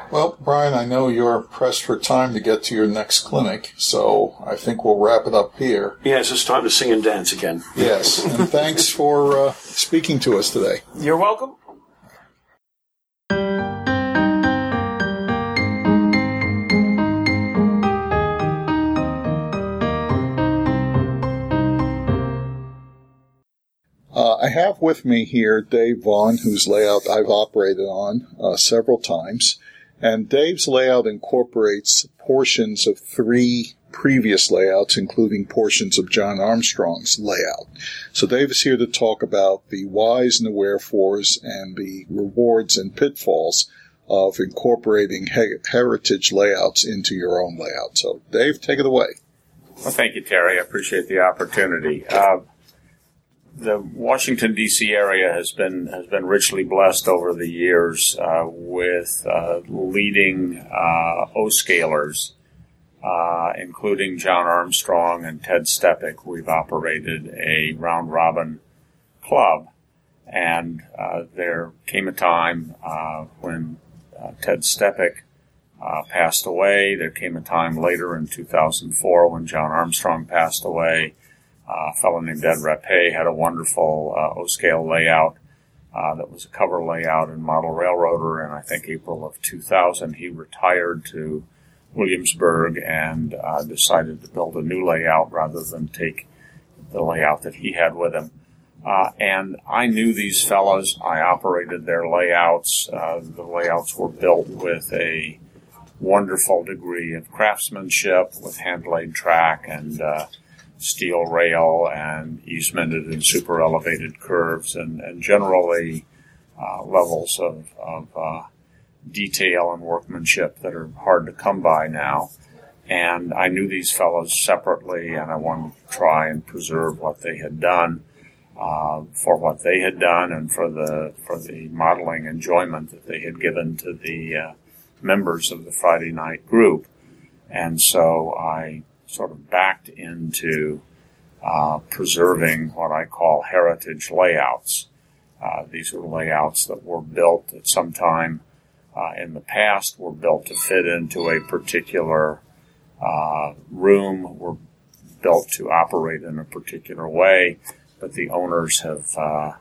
Well, Brian, I know you're pressed for time to get to your next clinic, so I think we'll wrap it up here. Yes, it's time to sing and dance again. Yes, and thanks for uh, speaking to us today. You're welcome. Uh, I have with me here Dave Vaughn, whose layout I've operated on uh, several times. And Dave's layout incorporates portions of three previous layouts, including portions of John Armstrong's layout. So Dave is here to talk about the whys and the wherefores and the rewards and pitfalls of incorporating he- heritage layouts into your own layout. So Dave, take it away. Well, thank you, Terry. I appreciate the opportunity. Uh, the Washington D.C. area has been has been richly blessed over the years uh, with uh, leading uh, O-scalers, uh, including John Armstrong and Ted Stepik. We've operated a round robin club, and uh, there came a time uh, when Ted Stepik uh, passed away. There came a time later in 2004 when John Armstrong passed away. Uh, a fellow named Ed Rapé had a wonderful uh, O-scale layout uh, that was a cover layout in Model Railroader, and I think April of 2000 he retired to Williamsburg and uh, decided to build a new layout rather than take the layout that he had with him. Uh, and I knew these fellows. I operated their layouts. Uh, the layouts were built with a wonderful degree of craftsmanship, with hand-laid track and uh, steel rail and easemented and super elevated curves, and, and generally uh, levels of, of uh, detail and workmanship that are hard to come by now. And I knew these fellows separately, and I wanted to try and preserve what they had done uh, for what they had done and for the for the modeling enjoyment that they had given to the uh, members of the Friday night group. And so I sort of backed into uh, preserving what I call heritage layouts. Uh, these are layouts that were built at some time uh, in the past, were built to fit into a particular uh, room, were built to operate in a particular way, but the owners have uh,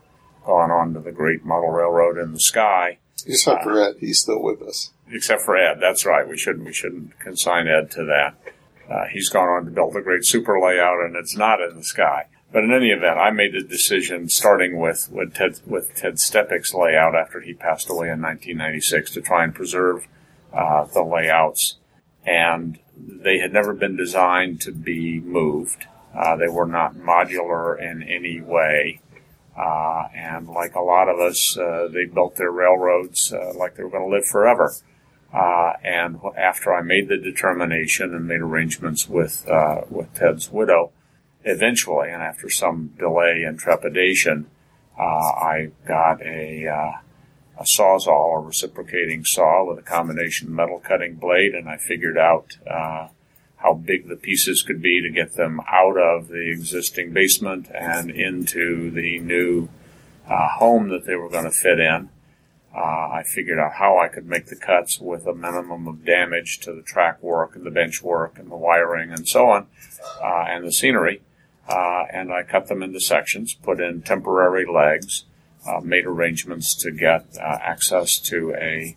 gone on to the great model railroad in the sky Except for Ed, he's still with us. except for Ed. That's right. We shouldn't we shouldn't consign Ed to that. Uh, he's gone on to build a great super layout, and it's not in the sky. But in any event, I made the decision, starting with with Ted with Ted Stepik's layout after he passed away in 1996, to try and preserve uh, the layouts. And they had never been designed to be moved. Uh, they were not modular in any way. Uh, and like a lot of us, uh, they built their railroads uh, like they were going to live forever. Uh, and after I made the determination and made arrangements with uh, with Ted's widow, eventually, and after some delay and trepidation, uh, I got a uh, a sawzall, a reciprocating saw with a combination metal cutting blade, and I figured out uh, how big the pieces could be to get them out of the existing basement and into the new uh, home that they were going to fit in. Uh, I figured out how I could make the cuts with a minimum of damage to the track work and the bench work and the wiring and so on, uh, and the scenery. Uh, and I cut them into sections, put in temporary legs, uh, made arrangements to get uh, access to a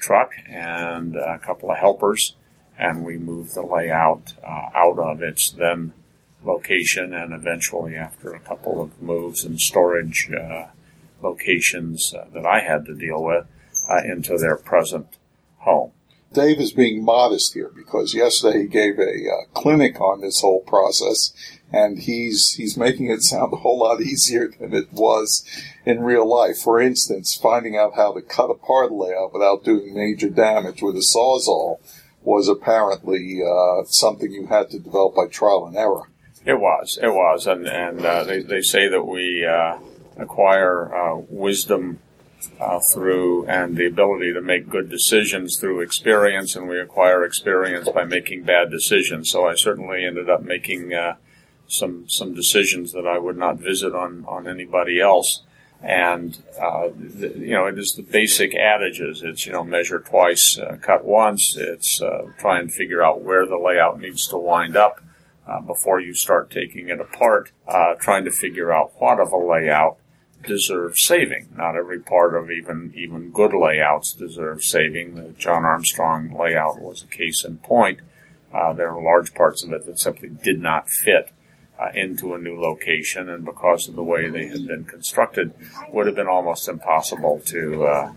truck and a couple of helpers, and we moved the layout uh, out of its then location and eventually after a couple of moves and storage locations uh, that I had to deal with uh, into their present home. Dave is being modest here because yesterday he gave a uh, clinic on this whole process, and he's he's making it sound a whole lot <laughs> easier than it was in real life. For instance, finding out how to cut apart a layout without doing major damage with a sawzall was apparently uh, something you had to develop by trial and error. It was, it was, and and uh, they they say that we uh, acquire uh, wisdom uh, through and the ability to make good decisions through experience, and we acquire experience by making bad decisions. So I certainly ended up making uh, some some decisions that I would not visit on on anybody else. And uh, you know, it is the basic adages. It's you know, measure twice, uh, cut once. It's uh, try and figure out where the layout needs to wind up uh, before you start taking it apart. trying to figure out what of a layout deserves saving. Not every part of even even good layouts deserves saving. The John Armstrong layout was a case in point. Uh, there are large parts of it that simply did not fit uh, into a new location, and because of the way they had been constructed, would have been almost impossible to uh,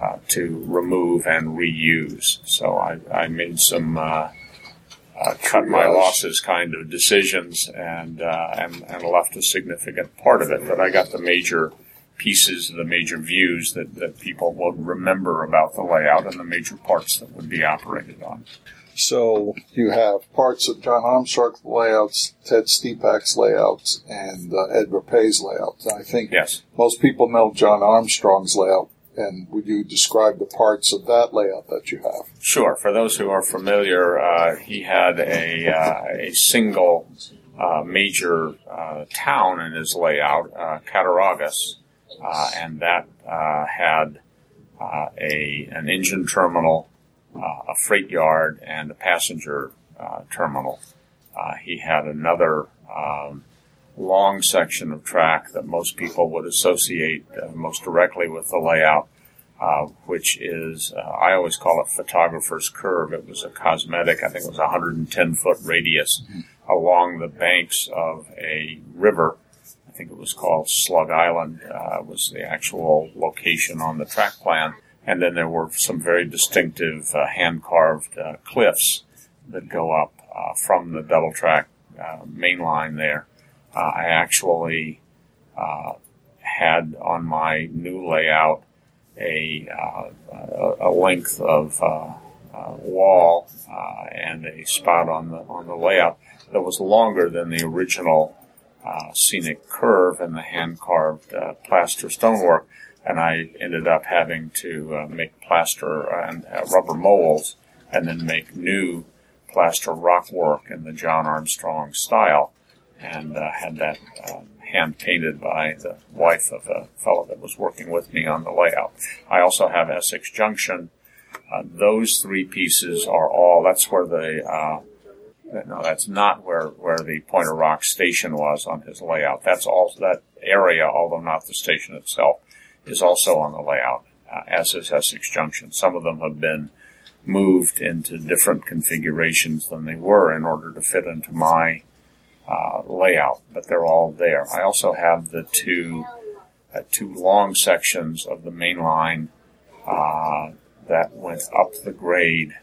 uh to remove and reuse. So I, I made some uh, cut my losses kind of decisions and, uh, and, and left a significant part of it. But I got the major pieces, the major views that, that people would remember about the layout and the major parts that would be operated on. So you have parts of John Armstrong's layouts, Ted Stepak's layouts, and uh, Ed Rapay's layouts. I think yes. most people know John Armstrong's layout and would you describe the parts of that layout that you have? Sure. For those who are familiar, uh, he had a, uh, a single uh, major uh, town in his layout, uh, Cattaraugus, uh, and that had a an engine terminal, a freight yard, and a passenger terminal. he had another um, long section of track that most people would associate uh, most directly with the layout, uh, which is, uh, I always call it photographer's curve. It was a cosmetic, I think it was a 110 foot radius mm-hmm. along the banks of a river. I think it was called Slug Island, uh, was the actual location on the track plan. And then there were some very distinctive uh, hand carved uh, cliffs that go up from the double track main line there uh, I actually uh, had on my new layout a, uh, a length of wall and a spot on the on the layout that was longer than the original uh, scenic curve and the hand carved uh, plaster stonework. And I ended up having to uh, make plaster and rubber molds and then make new plaster rock work in the John Armstrong style and uh, had that uh, hand painted by the wife of a fellow that was working with me on the layout. I also have Essex Junction. Uh, those three pieces are all. That's where the uh, no, that's not where where the Pointer Rock station was on his layout. That's all that area, although not the station itself, is also on the layout, uh, as is Essex Junction. Some of them have been moved into different configurations than they were in order to fit into my uh, layout, but they're all there. I also have the two uh, two long sections of the main line uh, that went up the grade.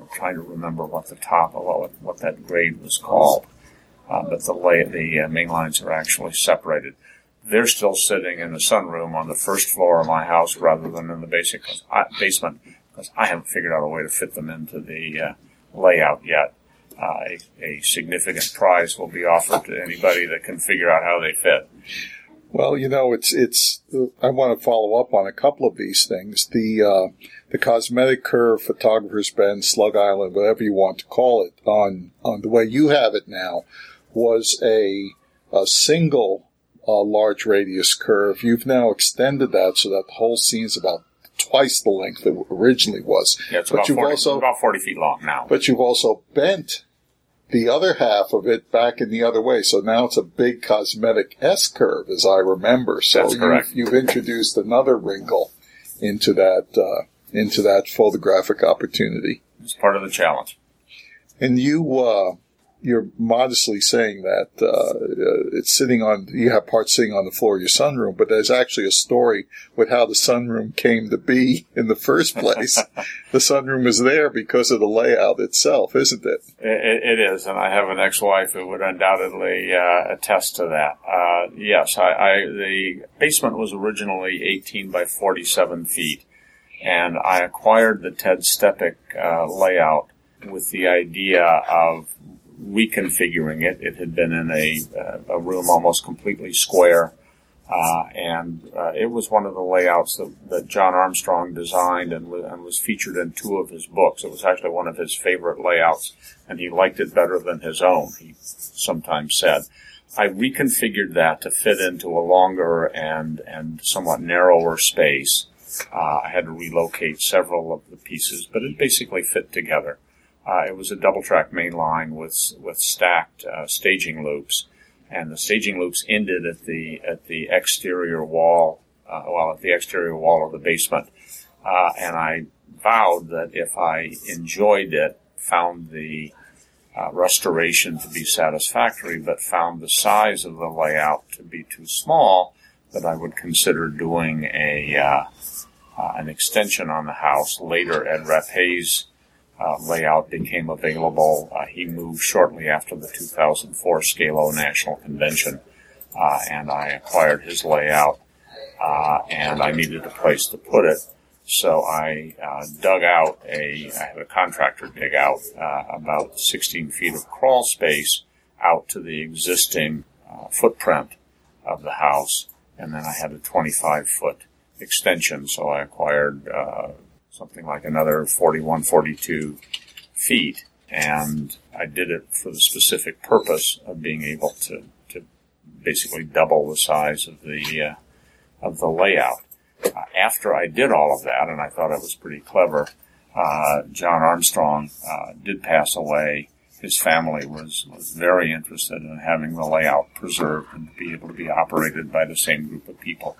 I'm trying to remember what the top of what, what that grade was called, uh, but the lay, the uh, main lines are actually separated. They're still sitting in the sunroom on the first floor of my house rather than in the basic basement because I haven't figured out a way to fit them into the layout yet uh, a, a, significant prize will be offered to anybody that can figure out how they fit. Well, you know, it's it's. I want to follow up on a couple of these things. The uh, the cosmetic curve, photographer's bend, Slug Island, whatever you want to call it, on on the way you have it now, was a a single uh, large radius curve. You've now extended that so that the whole scene is about twice the length it originally was. Yeah, it's but about you've 40, also about 40 feet long now. but you've also bent the other half of it back in the other way. So now it's a big cosmetic S curve, as I remember. So That's correct. You've, you've introduced another wrinkle into that uh, into that photographic opportunity. it's part of the challenge. And you, uh, you're modestly saying that uh, uh, it's sitting on. You have parts sitting on the floor of your sunroom, but there's actually a story with how the sunroom came to be in the first place. <laughs> the sunroom is there because of the layout itself, isn't it? It, it is, and I have an ex-wife who would undoubtedly uh, attest to that. Uh, yes, I, I, the basement was originally 18 by 47 feet, and I acquired the Ted Stepik uh, layout with the idea of reconfiguring it. It had been in a, uh, a room almost completely square. Uh, and uh, it was one of the layouts that, that John Armstrong designed and, and was featured in two of his books. It was actually one of his favorite layouts, and he liked it better than his own, he sometimes said. I reconfigured that to fit into a longer and, and somewhat narrower space. Uh, I had to relocate several of the pieces, but it basically fit together. Uh, it was a double track main line with, with stacked uh, staging loops and the staging loops ended at the at the exterior wall, uh, well, at the exterior wall of the basement. Uh, and I vowed that if I enjoyed it, found the uh, restoration to be satisfactory, but found the size of the layout to be too small, that I would consider doing a uh, an extension on the house. Later, Ed Rapay's uh, layout became available. Uh, he moved shortly after the 2004 Scalo National Convention, uh, and I acquired his layout, uh, and I needed a place to put it. So I uh, dug out a, I had a contractor dig out uh, about 16 feet of crawl space out to the existing footprint of the house, and then I had a 25 foot extension. So I acquired something like another 41, 42 feet. And I did it for the specific purpose of being able to, to basically double the size of the, uh, of the layout. Uh, after I did all of that, and I thought it was pretty clever, uh, John Armstrong uh, did pass away. His family was, was very interested in having the layout preserved and be able to be operated by the same group of people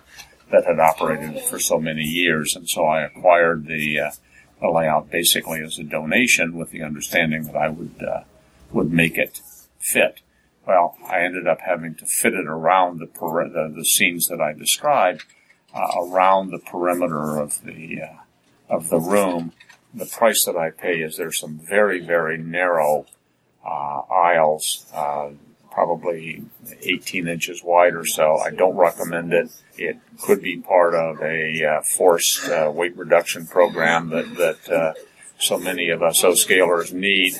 that had operated for so many years, and so I acquired the, uh, the layout basically as a donation with the understanding that I would uh, would make it fit. Well, I ended up having to fit it around the peri- the, the scenes that I described uh, around the perimeter of the uh, of the room. The price that I pay is there's some very very narrow uh, aisles uh, probably 18 inches wide or so. I don't recommend it. It could be part of a uh, forced uh, weight reduction program that that uh, so many of us O-scalers need,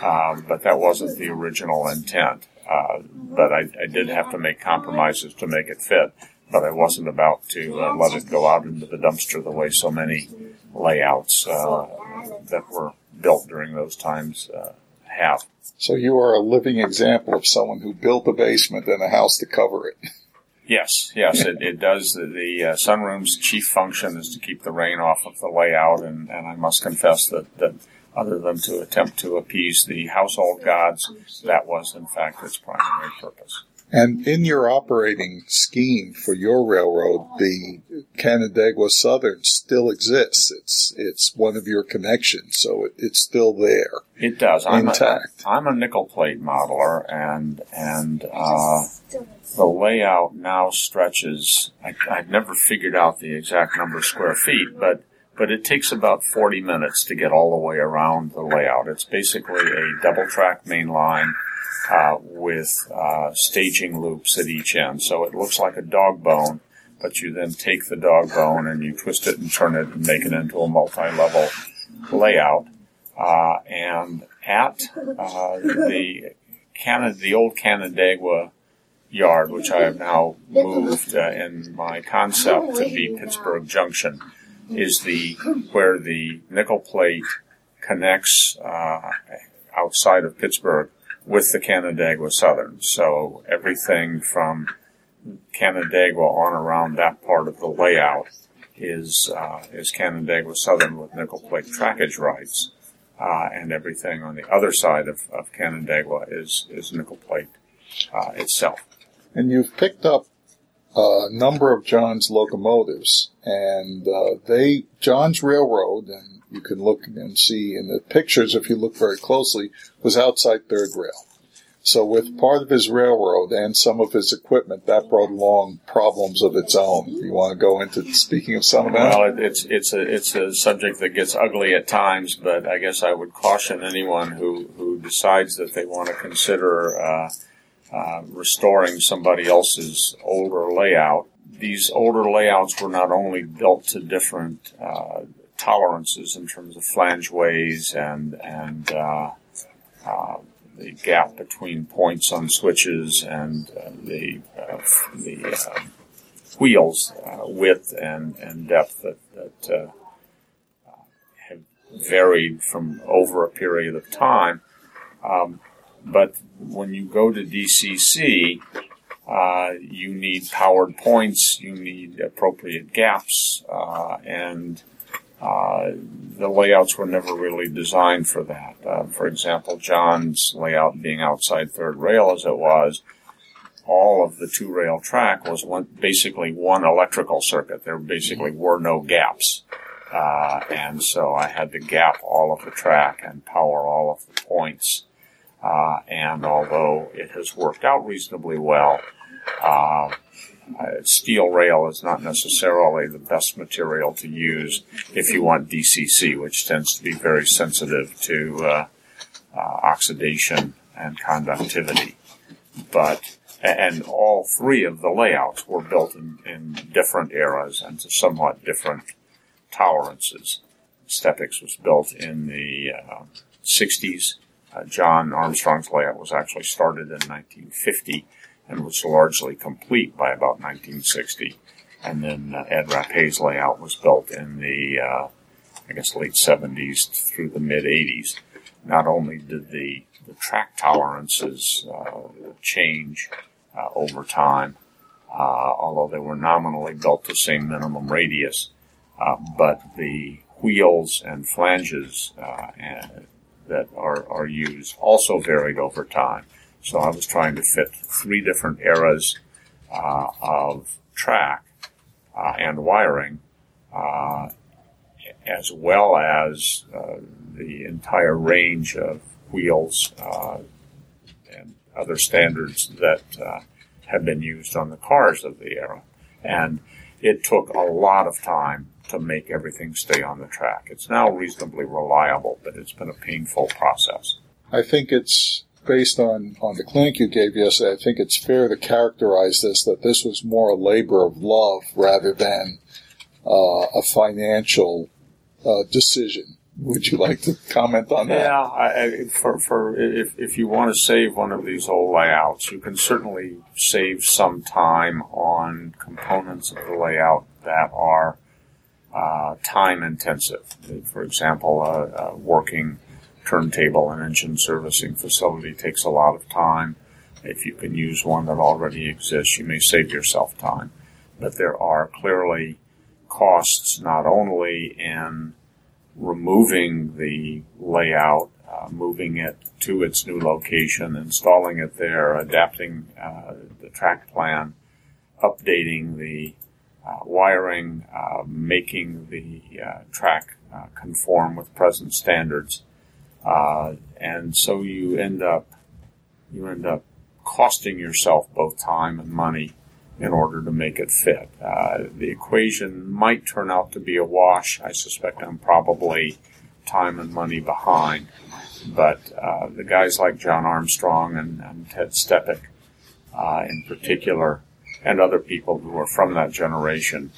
um, but that wasn't the original intent. Uh, but I, I, did have to make compromises to make it fit. But I wasn't about to uh, let it go out into the dumpster the way so many layouts uh, that were built during those times have. So you are a living example of someone who built a basement and a house to cover it. <laughs> Yes, yes, it, it does. The, the uh, sunroom's chief function is to keep the rain off of the layout, and, and I must confess that, that other than to attempt to appease the household gods, that was in fact its primary purpose. And in your operating scheme for your railroad, the Canandaigua Southern still exists. It's it's one of your connections, so it, it's still there. It does. I'm intact. A, I'm a nickel plate modeler, and and uh, the layout now stretches. I, I've never figured out the exact number of square feet, but but it takes about 40 minutes to get all the way around the layout. It's basically a double track main line uh, with uh, staging loops at each end. So it looks like a dog bone, but you then take the dog bone and you twist it and turn it and make it into a multi-level layout. Uh, and at uh, the Canada, the old Canandaigua yard, which I have now moved uh, in my concept to be Pittsburgh Junction, is the where the nickel plate connects uh, outside of Pittsburgh with the Canandaigua Southern. So everything from Canandaigua on around that part of the layout is uh, is Canandaigua Southern with nickel plate trackage rights, uh, and everything on the other side of, of Canandaigua is is nickel plate uh, itself. And you've picked up a number of John's locomotives, and uh, they John's Railroad, and you can look and see in the pictures if you look very closely, was outside third rail. So with part of his railroad and some of his equipment, that brought along problems of its own. You want to go into speaking of some of that? Well, it, it's it's a it's a subject that gets ugly at times, but I guess I would caution anyone who who decides that they want to consider uh, uh, restoring somebody else's older layout. These older layouts were not only built to different uh, tolerances in terms of flangeways and and uh, uh, the gap between points on switches and uh, the uh, the uh, wheels width and, and depth that, that have varied from over a period of time. Um, but when you go to DCC, uh, you need powered points, you need appropriate gaps, and uh, the layouts were never really designed for that. Uh, for example, John's layout being outside third rail as it was, all of the two rail track was one, basically one electrical circuit. There basically were no gaps. Uh, and so I had to gap all of the track and power all of the points. Uh, and although it has worked out reasonably well, uh, uh, steel rail is not necessarily the best material to use if you want DCC, which tends to be very sensitive to uh, uh, oxidation and conductivity. But and all three of the layouts were built in, in different eras and to somewhat different tolerances. Stepix was built in the 60s. Uh, John Armstrong's layout was actually started in 1950 and was largely complete by about 1960. And then uh, Ed Rapay's layout was built in the, uh, I guess, late 70s through the mid 80s. Not only did the, the track tolerances uh, change uh, over time, uh, although they were nominally built to same minimum radius, uh, but the wheels and flanges and, that are, are used also varied over time. So I was trying to fit three different eras uh, of track uh, and wiring, uh, as well as uh, the entire range of wheels uh, and other standards that uh, have been used on the cars of the era. And it took a lot of time to make everything stay on the track. It's now reasonably reliable, but it's been a painful process. I think it's based on, on the clinic you gave yesterday, I think it's fair to characterize this that this was more a labor of love rather than uh, a financial uh, decision. Would you like to comment on that? Yeah, I, for, for if, if you want to save one of these old layouts, you can certainly save some time on components of the layout that are uh, time intensive. For example, uh, uh, working turntable and engine servicing facility takes a lot of time. If you can use one that already exists, you may save yourself time. But there are clearly costs not only in removing the layout, uh, moving it to its new location, installing it there, adapting uh, the track plan, updating the uh, wiring, uh, making the uh, track uh, conform with present standards. Uh, and so you end up, you end up costing yourself both time and money in order to make it fit. Uh, the equation might turn out to be a wash. I suspect I'm probably time and money behind. But uh, the guys like John Armstrong and, and Ted Stepek, uh, in particular, and other people who are from that generation,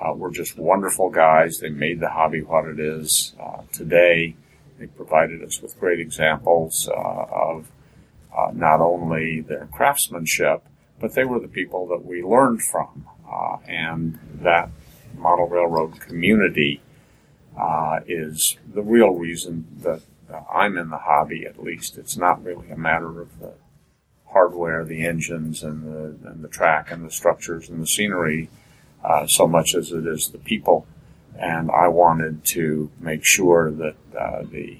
uh, were just wonderful guys. They made the hobby what it is uh, today. They provided us with great examples uh, of uh, not only their craftsmanship, but they were the people that we learned from. Uh, and that model railroad community uh, is the real reason that uh, I'm in the hobby, at least. It's not really a matter of the hardware, the engines, and the, and the track, and the structures, and the scenery. uh, so much as it is the people. And I wanted to make sure that uh, the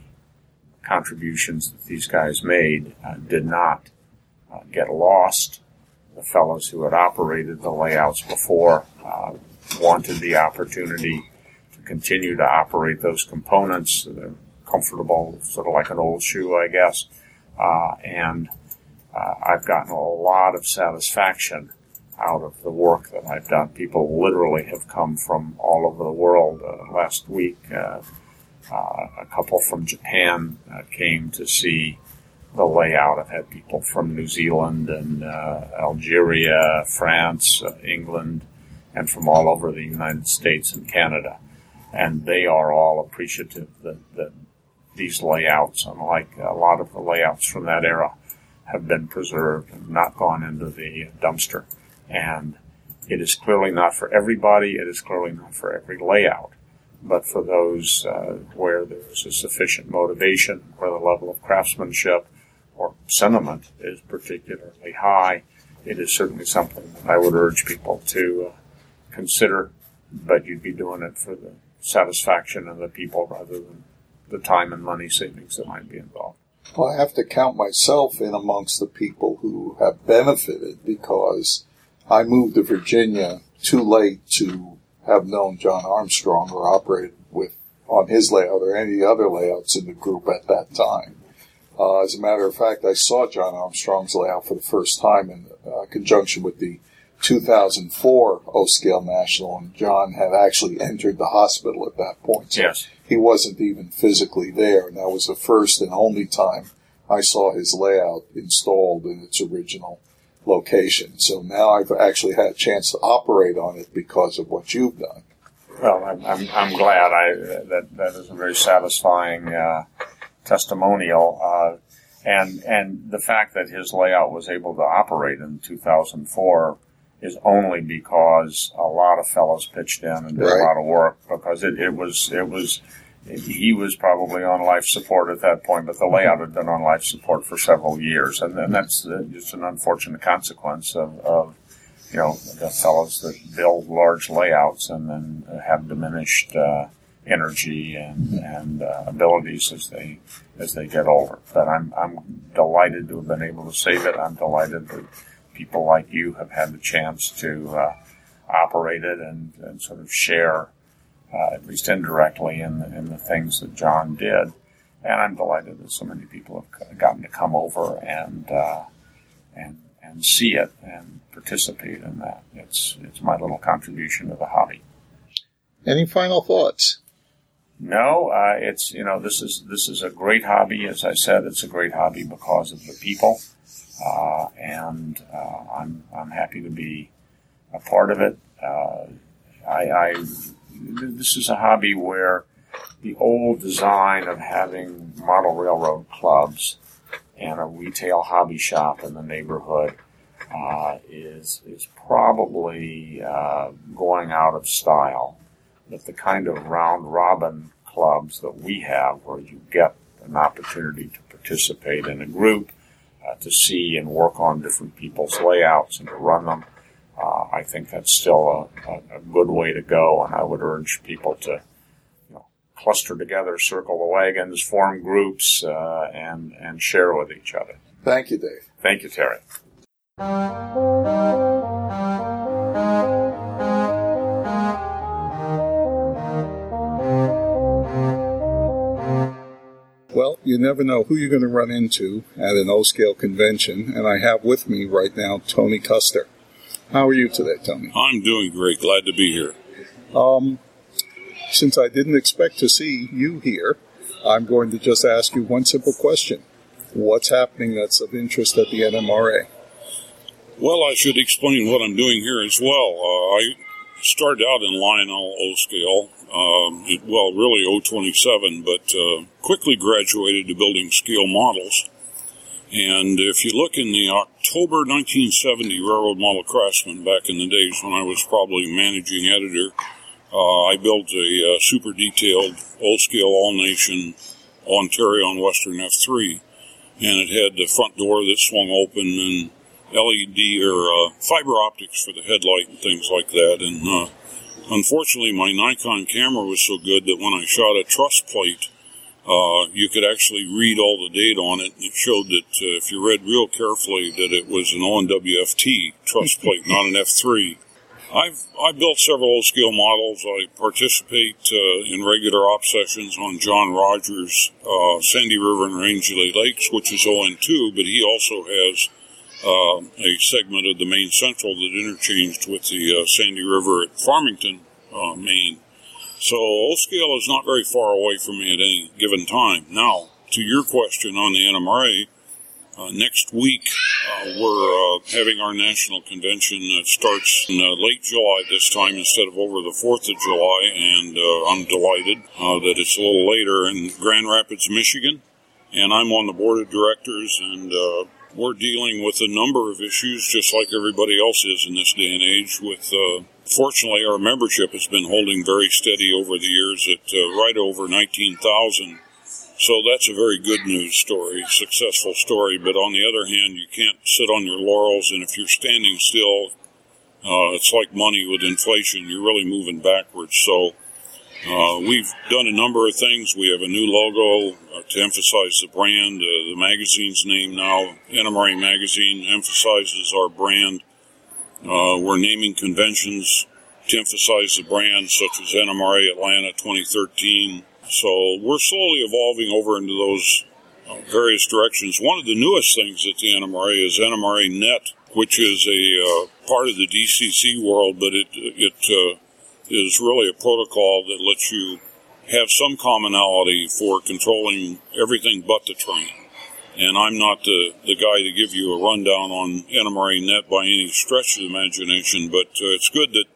contributions that these guys made uh, did not uh, get lost. The fellows who had operated the layouts before uh, wanted the opportunity to continue to operate those components. They're comfortable, sort of like an old shoe, I guess. Uh, and uh, I've gotten a lot of satisfaction out of the work that I've done. People literally have come from all over the world. Uh, last week, uh, uh, a couple from Japan uh, came to see the layout. I've had people from New Zealand and uh, Algeria, France, uh, England, and from all over the United States and Canada. And they are all appreciative that, that these layouts, unlike a lot of the layouts from that era, have been preserved and not gone into the dumpster. And it is clearly not for everybody. It is clearly not for every layout. But for those uh, where there's a sufficient motivation, where the level of craftsmanship or sentiment is particularly high, it is certainly something that I would urge people to uh, consider. But you'd be doing it for the satisfaction of the people rather than the time and money savings that might be involved. Well, I have to count myself in amongst the people who have benefited because I moved to Virginia too late to have known John Armstrong or operated with on his layout or any other layouts in the group at that time. Uh, as a matter of fact, I saw John Armstrong's layout for the first time in uh, conjunction with the 2004 O Scale National, and John had actually entered the hospital at that point. So yes. He wasn't even physically there, and that was the first and only time I saw his layout installed in its original location. So now I've actually had a chance to operate on it because of what you've done. Well, I'm, I'm, I'm glad. I that that is a very satisfying uh, testimonial, uh, and and the fact that his layout was able to operate in 2004 is only because a lot of fellows pitched in and did right. a lot of work because it, it was it was he was probably on life support at that point, but the layout had been on life support for several years, and, and that's uh, just an unfortunate consequence of, of, you know the fellows that build large layouts and then have diminished uh, energy and and uh, abilities as they as they get older. But I'm I'm delighted to have been able to save it. I'm delighted that people like you have had the chance to uh, operate it and, and sort of share uh, at least indirectly, in the, in the things that John did. And I'm delighted that so many people have gotten to come over and uh, and and see it and participate in that. It's it's my little contribution to the hobby. Any final thoughts? No, uh, it's you know this is this is a great hobby. As I said, it's a great hobby because of the people, uh, and uh, I'm I'm happy to be a part of it. Uh, I, I this is a hobby where the old design of having model railroad clubs and a retail hobby shop in the neighborhood uh, is is probably uh, going out of style. That the kind of round robin clubs that we have, where you get an opportunity to participate in a group, uh, to see and work on different people's layouts and to run them, uh, I think that's still a, a, good way to go, and I would urge people to you know, cluster together, circle the wagons, form groups, uh, and and share with each other. Thank you, Dave. Thank you, Terry. Well, you never know who you're going to run into at an O-Scale convention, and I have with me right now Tony Koester. How are you today, Tony? I'm doing great. Glad to be here. Um, since I didn't expect to see you here, I'm going to just ask you one simple question. What's happening that's of interest at the NMRA? Well, I should explain what I'm doing here as well. Uh, I started out in Lionel O scale, um, well, really O27, but uh, quickly graduated to building scale models and if you look in the October 1970 Railroad Model Craftsman, back in the days when I was probably managing editor, uh, I built a uh, super detailed old scale All-Nation Ontario and Western F3. And it had the front door that swung open and LED or uh, fiber optics for the headlight and things like that. And uh, unfortunately, my Nikon camera was so good that when I shot a truss plate, uh, you could actually read all the data on it. And it showed that uh, if you read real carefully, that it was an ONWFT truss plate, <laughs> not an F3. I've I built several old scale models. I participate uh, in regular op sessions on John Rogers' uh, Sandy River and Rangeley Lakes, which is ON2, but he also has uh, a segment of the Maine Central that interchanged with the uh, Sandy River at Farmington, uh, Maine. So O scale is not very far away from me at any given time. Now, to your question on the NMRA, uh, next week, uh, we're uh, having our national convention that starts in uh, late July this time instead of over the 4th of July, and uh, I'm delighted uh, that it's a little later in Grand Rapids, Michigan. And I'm on the board of directors, and we're dealing with a number of issues, just like everybody else is in this day and age. With fortunately, our membership has been holding very steady over the years at right over 19,000 so that's a very good news story, successful story. But on the other hand, you can't sit on your laurels, and if you're standing still, uh, it's like money with inflation. You're really moving backwards. So uh, we've done a number of things. We have a new logo uh, to emphasize the brand. Uh, the magazine's name now, NMRA Magazine, emphasizes our brand. Uh, we're naming conventions to emphasize the brand, such as NMRA Atlanta 2013. So we're slowly evolving over into those uh, various directions. One of the newest things at the NMRA is NMRAnet, which is a uh, part of the DCC world, but it it uh, is really a protocol that lets you have some commonality for controlling everything but the train. And I'm not the, the guy to give you a rundown on NMRAnet by any stretch of the imagination, but uh, it's good that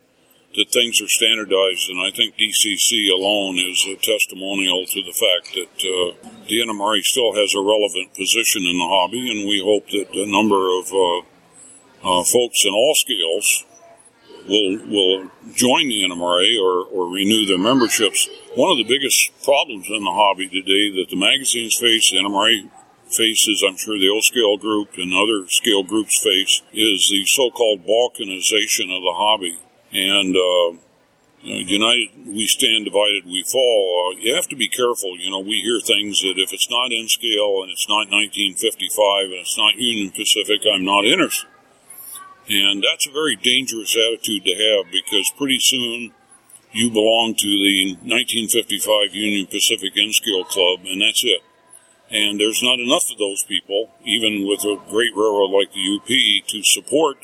that things are standardized, and I think DCC alone is a testimonial to the fact that uh, the NMRA still has a relevant position in the hobby, and we hope that a number of uh, uh, folks in all scales will will join the NMRA or, or renew their memberships. One of the biggest problems in the hobby today that the magazines face, the NMRA faces, I'm sure the O scale group and other scale groups face, is the so-called balkanization of the hobby and uh, united we stand, divided we fall. Uh, you have to be careful. You know, we hear things that if it's not in scale and it's not 1955 and it's not Union Pacific, I'm not interested. And that's a very dangerous attitude to have because pretty soon you belong to the 1955 Union Pacific N Scale Club, and that's it. And there's not enough of those people, even with a great railroad like the UP, to support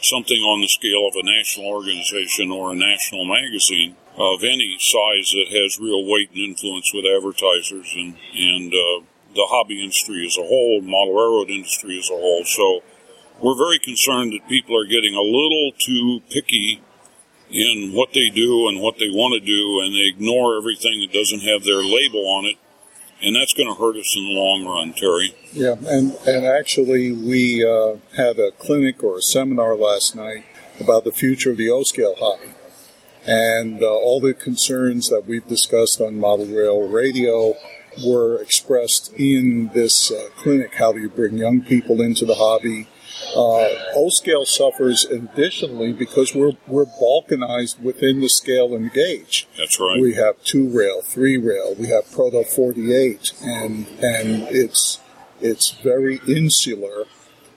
something on the scale of a national organization or a national magazine of any size that has real weight and influence with advertisers and, and uh, the hobby industry as a whole, model railroad industry as a whole. So we're very concerned that people are getting a little too picky in what they do and what they want to do, and they ignore everything that doesn't have their label on it and that's going to hurt us in the long run, Terry. Yeah, and and actually, we uh, had a clinic or a seminar last night about the future of the O scale hobby, and uh, all the concerns that we've discussed on Model Rail Radio were expressed in this uh, clinic. How do you bring young people into the hobby? Uh, O scale suffers additionally because we're we're balkanized within the scale and gauge. That's right. We have two rail, three rail. We have Proto 48, and and it's it's very insular.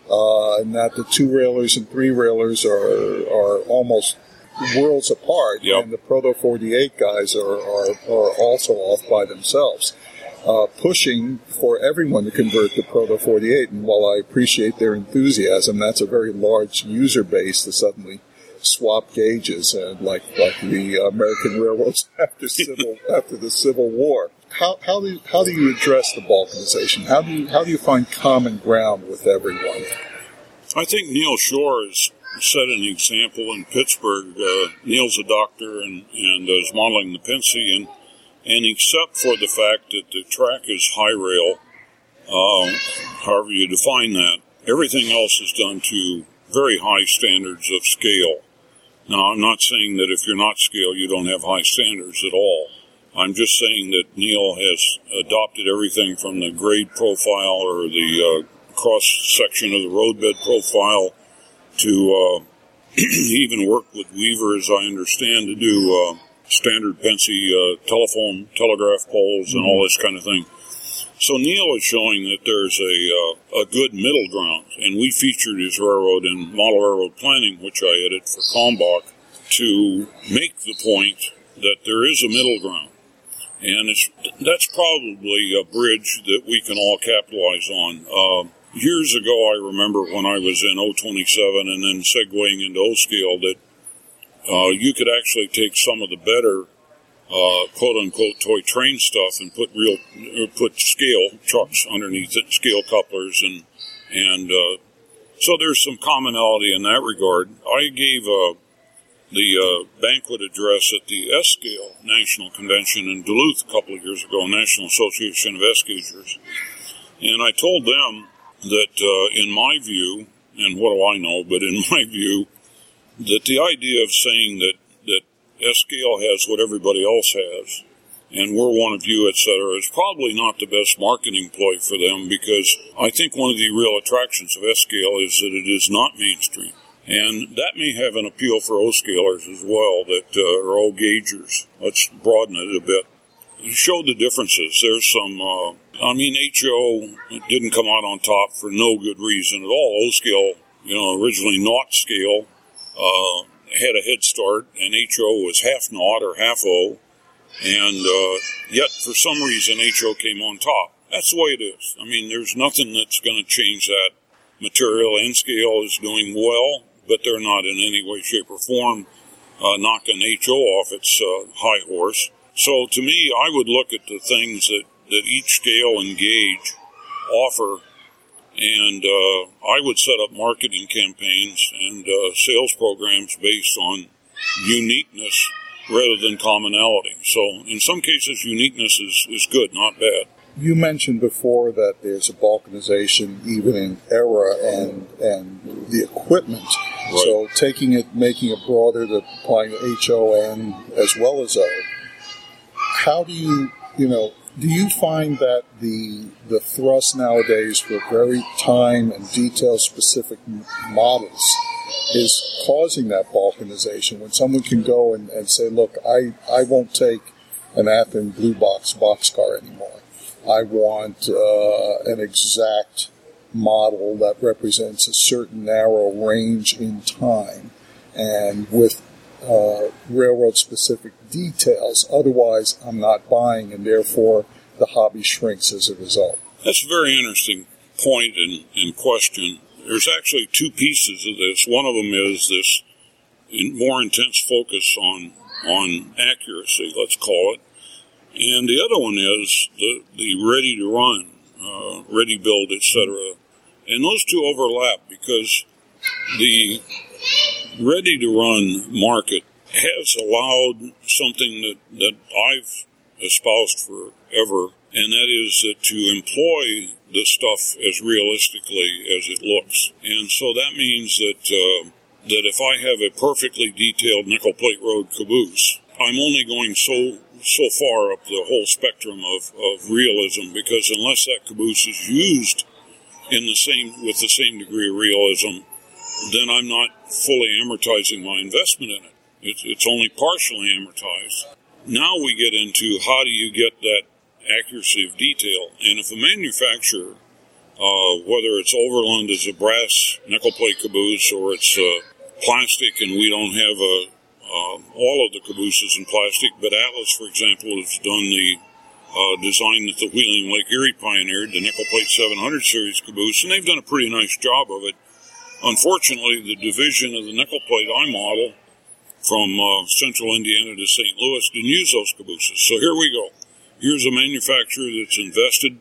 Uh, and that the two railers and three railers are are almost worlds apart, yep. and the Proto 48 guys are, are, are also off by themselves uh, pushing for everyone to convert to Proto 48. And while I appreciate their enthusiasm, that's a very large user base to suddenly swap gauges, and like like the American railroads <laughs> after civil after the Civil War. How, how do you, how do you address the balkanization? How do you how do you find common ground with everyone? I think Neil Shore has set an example in Pittsburgh. Uh, Neil's a doctor and, and is modeling the Pennsy, and and except for the fact that the track is high rail, uh, however you define that, everything else is done to very high standards of scale. Now, I'm not saying that if you're not scale, you don't have high standards at all. I'm just saying that Neil has adopted everything from the grade profile or the uh, cross section of the roadbed profile to uh, <clears throat> even work with Weaver, as I understand, to do uh, standard Pennsy uh, telephone, telegraph poles, and all this kind of thing. So Neil is showing that there's a uh, a good middle ground, and we featured his railroad in model railroad planning, which I edit for Kalmbach, to make the point that there is a middle ground, and it's that's probably a bridge that we can all capitalize on. Uh, years ago, I remember when I was in O27 and then segueing into O scale that uh, you could actually take some of the better uh, quote unquote toy train stuff and put real uh, put scale trucks underneath it, scale couplers, and and uh, so there's some commonality in that regard. I gave uh, the uh, banquet address at the S scale National Convention in Duluth a couple of years ago, National Association of S gaugers, and I told them that, uh, in my view, and what do I know, but in <laughs> my view, that the idea of saying that, that S scale has what everybody else has, and we're one of you, etc., is probably not the best marketing ploy for them because I think one of the real attractions of S scale is that it is not mainstream. And that may have an appeal for O scalers as well, that uh, are O gaugers. Let's broaden it a bit. Show the differences. There's some uh, I mean, HO didn't come out on top for no good reason at all. O scale, you know, originally not scale, uh, had a head start, and HO was half naught or half O, and uh, yet for some reason HO came on top. That's the way it is. I mean, there's nothing that's going to change that. Material and scale is doing well, but they're not in any way, shape, or form uh, knocking HO off its uh, high horse. So to me, I would look at the things that that each scale and gauge offer. And uh, I would set up marketing campaigns and uh, sales programs based on uniqueness rather than commonality. So in some cases, uniqueness is, is good, not bad. You mentioned before that there's a balkanization even in era and and the equipment. Right. So taking it, making it broader, to applying HON as well as O. How do you, you know, do you find that the the thrust nowadays for very time and detail specific models is causing that balkanization when someone can go and, and say, look, I, I won't take an Athearn blue box boxcar anymore. I want uh, an exact model that represents a certain narrow range in time and with uh, railroad specific details. Otherwise, I'm not buying, and therefore the hobby shrinks as a result. That's a very interesting point and, and question. There's actually two pieces of this. One of them is this more intense focus on on accuracy, let's call it, and the other one is the the ready to run, uh, ready build, etc. And those two overlap because the ready to run market has allowed something that, that I've espoused forever, and that is that to employ the stuff as realistically as it looks. And so that means that uh, that if I have a perfectly detailed nickel plate road caboose, I'm only going so so far up the whole spectrum of, of realism because unless that caboose is used in the same with the same degree of realism, then I'm not fully amortizing my investment in it. It's, it's only partially amortized. Now we get into how do you get that accuracy of detail. And if a manufacturer, uh, whether it's Overland as a brass nickel plate caboose or it's uh, plastic and we don't have a, uh, all of the cabooses in plastic, but Atlas, for example, has done the uh, design that the Wheeling Lake Erie pioneered, the nickel plate 700 series caboose, and they've done a pretty nice job of it. Unfortunately, the division of the nickel plate I model from uh, central Indiana to St. Louis didn't use those cabooses. So here we go. Here's a manufacturer that's invested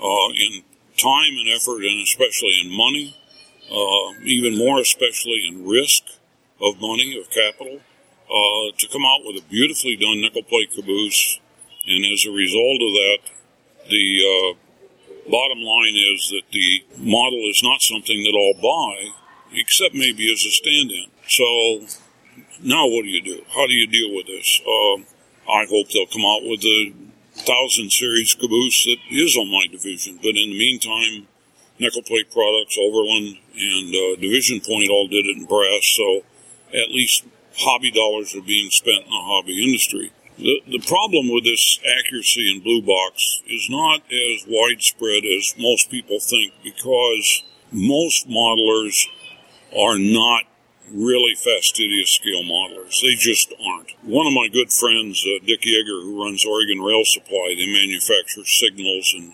uh, in time and effort, and especially in money, uh, even more especially in risk of money, of capital, uh, to come out with a beautifully done nickel plate caboose. And as a result of that, the uh, bottom line is that the model is not something that I'll buy, except maybe as a stand-in. So now what do you do? How do you deal with this? Uh, I hope they'll come out with a thousand series caboose that is on my division. But in the meantime, Nickel Plate Products, Overland, and uh, Division Point all did it in brass. So at least hobby dollars are being spent in the hobby industry. The, the problem with this accuracy in blue box is not as widespread as most people think because most modelers are not really fastidious scale modelers. They just aren't. One of my good friends, uh, Dick Yeager, who runs Oregon Rail Supply, they manufacture signals and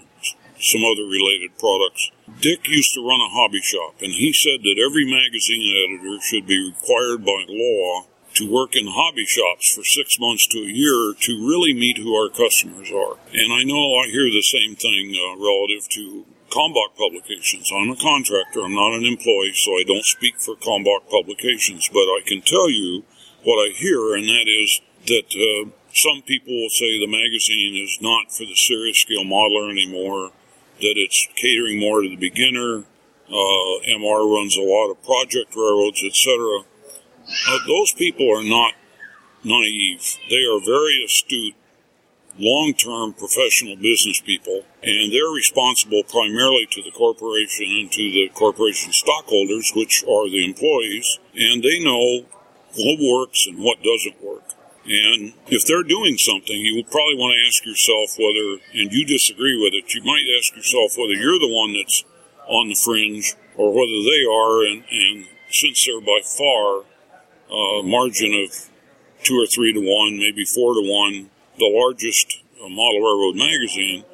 some other related products. Dick used to run a hobby shop, and he said that every magazine editor should be required by law to work in hobby shops for six months to a year to really meet who our customers are. And I know I hear the same thing uh, relative to Kalmbach Publications. I'm a contractor, I'm not an employee, so I don't speak for Kalmbach Publications, but I can tell you what I hear, and that is that uh, some people will say the magazine is not for the serious scale modeler anymore, that it's catering more to the beginner. Uh, MR runs a lot of project railroads, etc. Uh, those people are not naive. They are very astute long-term professional business people, and they're responsible primarily to the corporation and to the corporation stockholders, which are the employees, and they know what works and what doesn't work. And if they're doing something, you will probably want to ask yourself whether, and you disagree with it, you might ask yourself whether you're the one that's on the fringe or whether they are, and, and since they're by far uh, margin of two or three to one, maybe four to one, the largest uh, model railroad magazine,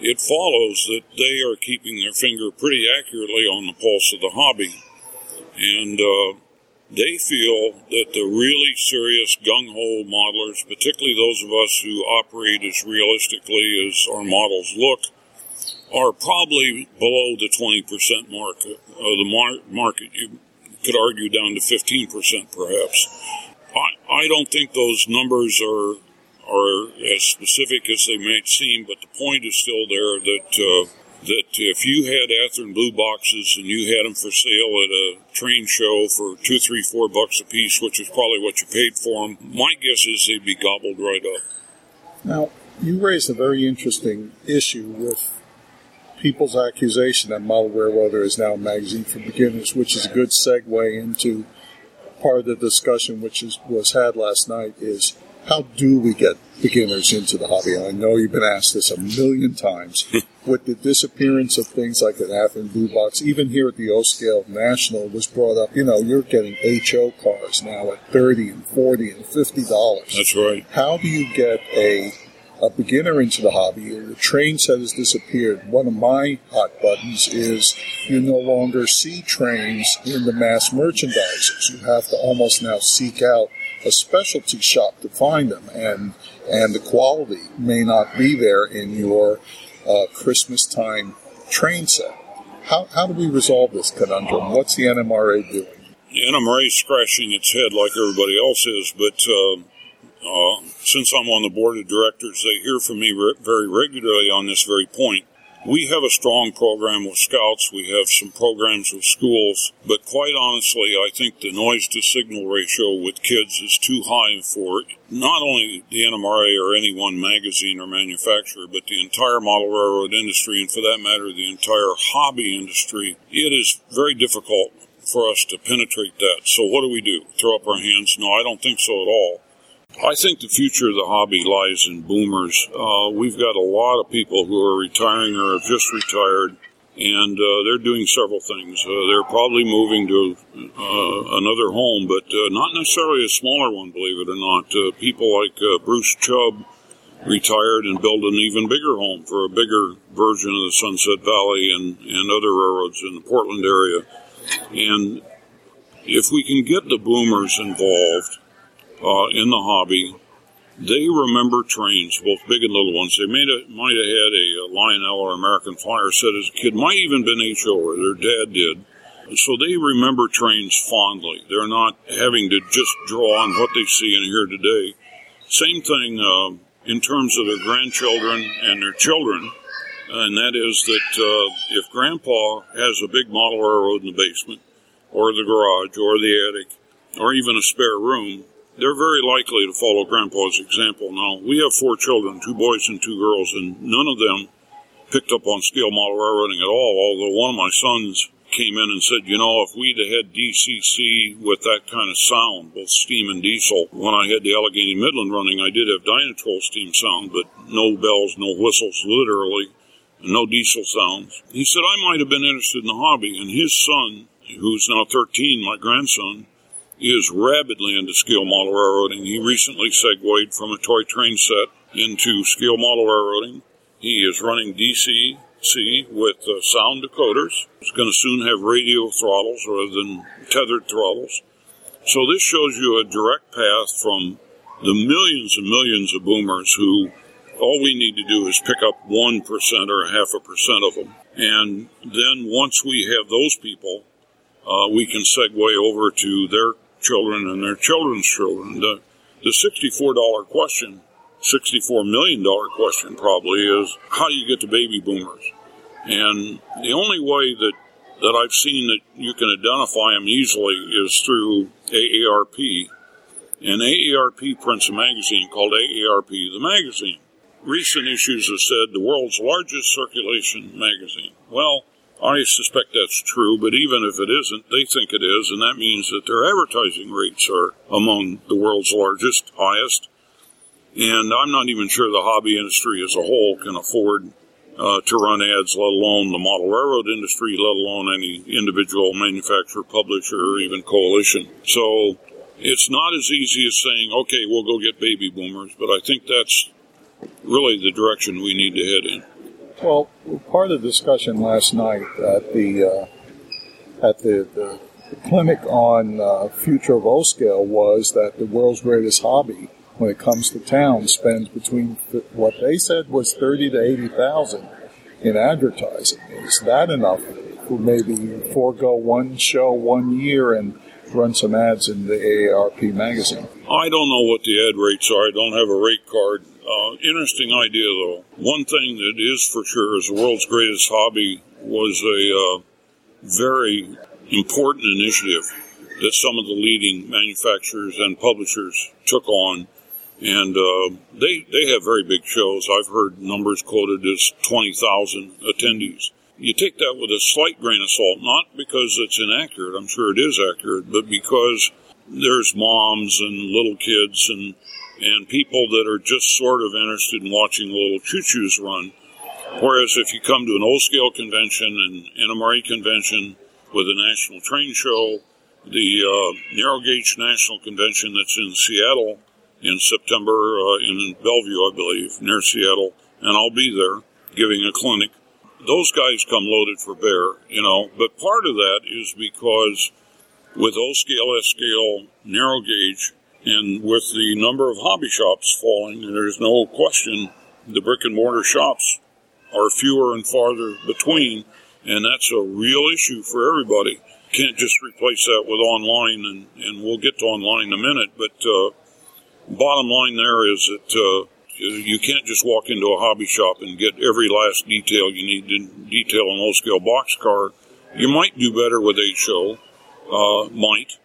it follows that they are keeping their finger pretty accurately on the pulse of the hobby. And uh, they feel that the really serious gung ho modelers, particularly those of us who operate as realistically as our models look, are probably below the 20% mark of the mar- market. You could argue down to 15% perhaps. I, I don't think those numbers are are as specific as they might seem, but the point is still there that uh, that if you had Athearn blue boxes and you had them for sale at a train show for two, three, four bucks a piece, which is probably what you paid for them, my guess is they'd be gobbled right up. Now, you raised a very interesting issue with people's accusation that Model Weather is now a magazine for beginners, which is a good segue into part of the discussion which is, was had last night is how do we get beginners into the hobby? And I know you've been asked this a million times. <laughs> With the disappearance of things like an Athearn Blue Box, even here at the O Scale National was brought up, you know, you're getting HO cars now at 30 and 40 and $50. That's right. How do you get a a beginner into the hobby. The train set has disappeared. One of my hot buttons is you no longer see trains in the mass merchandisers. You have to almost now seek out a specialty shop to find them, and and the quality may not be there in your uh, Christmas time train set. How, how do we resolve this conundrum? What's the NMRA doing? The NMRA is scratching its head like everybody else is, but uh, uh, since I'm on the board of directors, they hear from me re- very regularly on this very point. We have a strong program with scouts. We have some programs with schools, but quite honestly, I think the noise to signal ratio with kids is too high for not only the NMRA or any one magazine or manufacturer, but the entire model railroad industry, and for that matter, the entire hobby industry. It is very difficult for us to penetrate that. So what do we do? Throw up our hands? No, I don't think so at all. I think the future of the hobby lies in boomers. Uh, we've got a lot of people who are retiring or have just retired, and uh, they're doing several things. Uh, they're probably moving to uh, another home, but uh, not necessarily a smaller one, believe it or not. Uh, people like Bruce Chubb retired and built an even bigger home for a bigger version of the Sunset Valley and, and other railroads in the Portland area. And if we can get the boomers involved, uh, in the hobby. They remember trains, both big and little ones. They might have had a, a Lionel or American Flyer set as a kid, might even been HO or their dad did. So they remember trains fondly. They're not having to just draw on what they see and hear today. Same thing uh, in terms of their grandchildren and their children, and that is that uh, if Grandpa has a big model railroad in the basement, or the garage, or the attic, or even a spare room, they're very likely to follow Grandpa's example. Now, we have four children, two boys and two girls, and none of them picked up on scale model railroading at all, although one of my sons came in and said, you know, if we'd had DCC with that kind of sound, both steam and diesel, when I had the Allegheny Midland running, I did have Dynatrol steam sound, but no bells, no whistles, literally, no diesel sounds. He said I might have been interested in the hobby, and his son, who's now 13, my grandson, is rabidly into scale model railroading. He recently segued from a toy train set into scale model railroading. He is running DC C with uh, sound decoders. He's going to soon have radio throttles rather than tethered throttles. So this shows you a direct path from the millions and millions of boomers who all we need to do is pick up 1% or a half a percent of them. And then once we have those people, uh, we can segue over to their children and their children's children. The, the $64 question $64 million question probably is how do you get to baby boomers? And the only way that, that I've seen that you can identify them easily is through AARP. And AARP prints a magazine called AARP the Magazine. Recent issues have said the world's largest circulation magazine. Well, I suspect that's true, but even if it isn't, they think it is, and that means that their advertising rates are among the world's largest, highest. And I'm not even sure the hobby industry as a whole can afford uh, to run ads, let alone the model railroad industry, let alone any individual manufacturer, publisher, or even coalition. So it's not as easy as saying, okay, we'll go get baby boomers, but I think that's really the direction we need to head in. Well, part of the discussion last night at the uh, at the, the, clinic on uh, future of O scale was that the world's greatest hobby when it comes to town spends between what they said was thirty to eighty thousand in advertising. Is that enough to maybe forego one show one year and run some ads in the AARP magazine? I don't know what the ad rates are. I don't have a rate card. Uh, interesting idea, though. One thing that is for sure is the world's greatest hobby was a uh, very important initiative that some of the leading manufacturers and publishers took on and uh, they they have very big shows. I've heard numbers quoted as twenty thousand attendees. You take that with a slight grain of salt, not because it's inaccurate. I'm sure it is accurate, but because there's moms and little kids and and people that are just sort of interested in watching little choo-choos run. Whereas if you come to an O-scale convention and NMRA convention with a national train show, the uh, narrow gauge national convention that's in Seattle in September uh, in Bellevue, I believe, near Seattle, and I'll be there giving a clinic. Those guys come loaded for bear, you know, but part of that is because with O scale, S scale, narrow gauge, and with the number of hobby shops falling, there's no question the brick and mortar shops are fewer and farther between, and that's a real issue for everybody. Can't just replace that with online, and, and we'll get to online in a minute, but uh, bottom line there is that uh, you can't just walk into a hobby shop and get every last detail you need to detail an O scale box car. You might do better with a show, uh, might,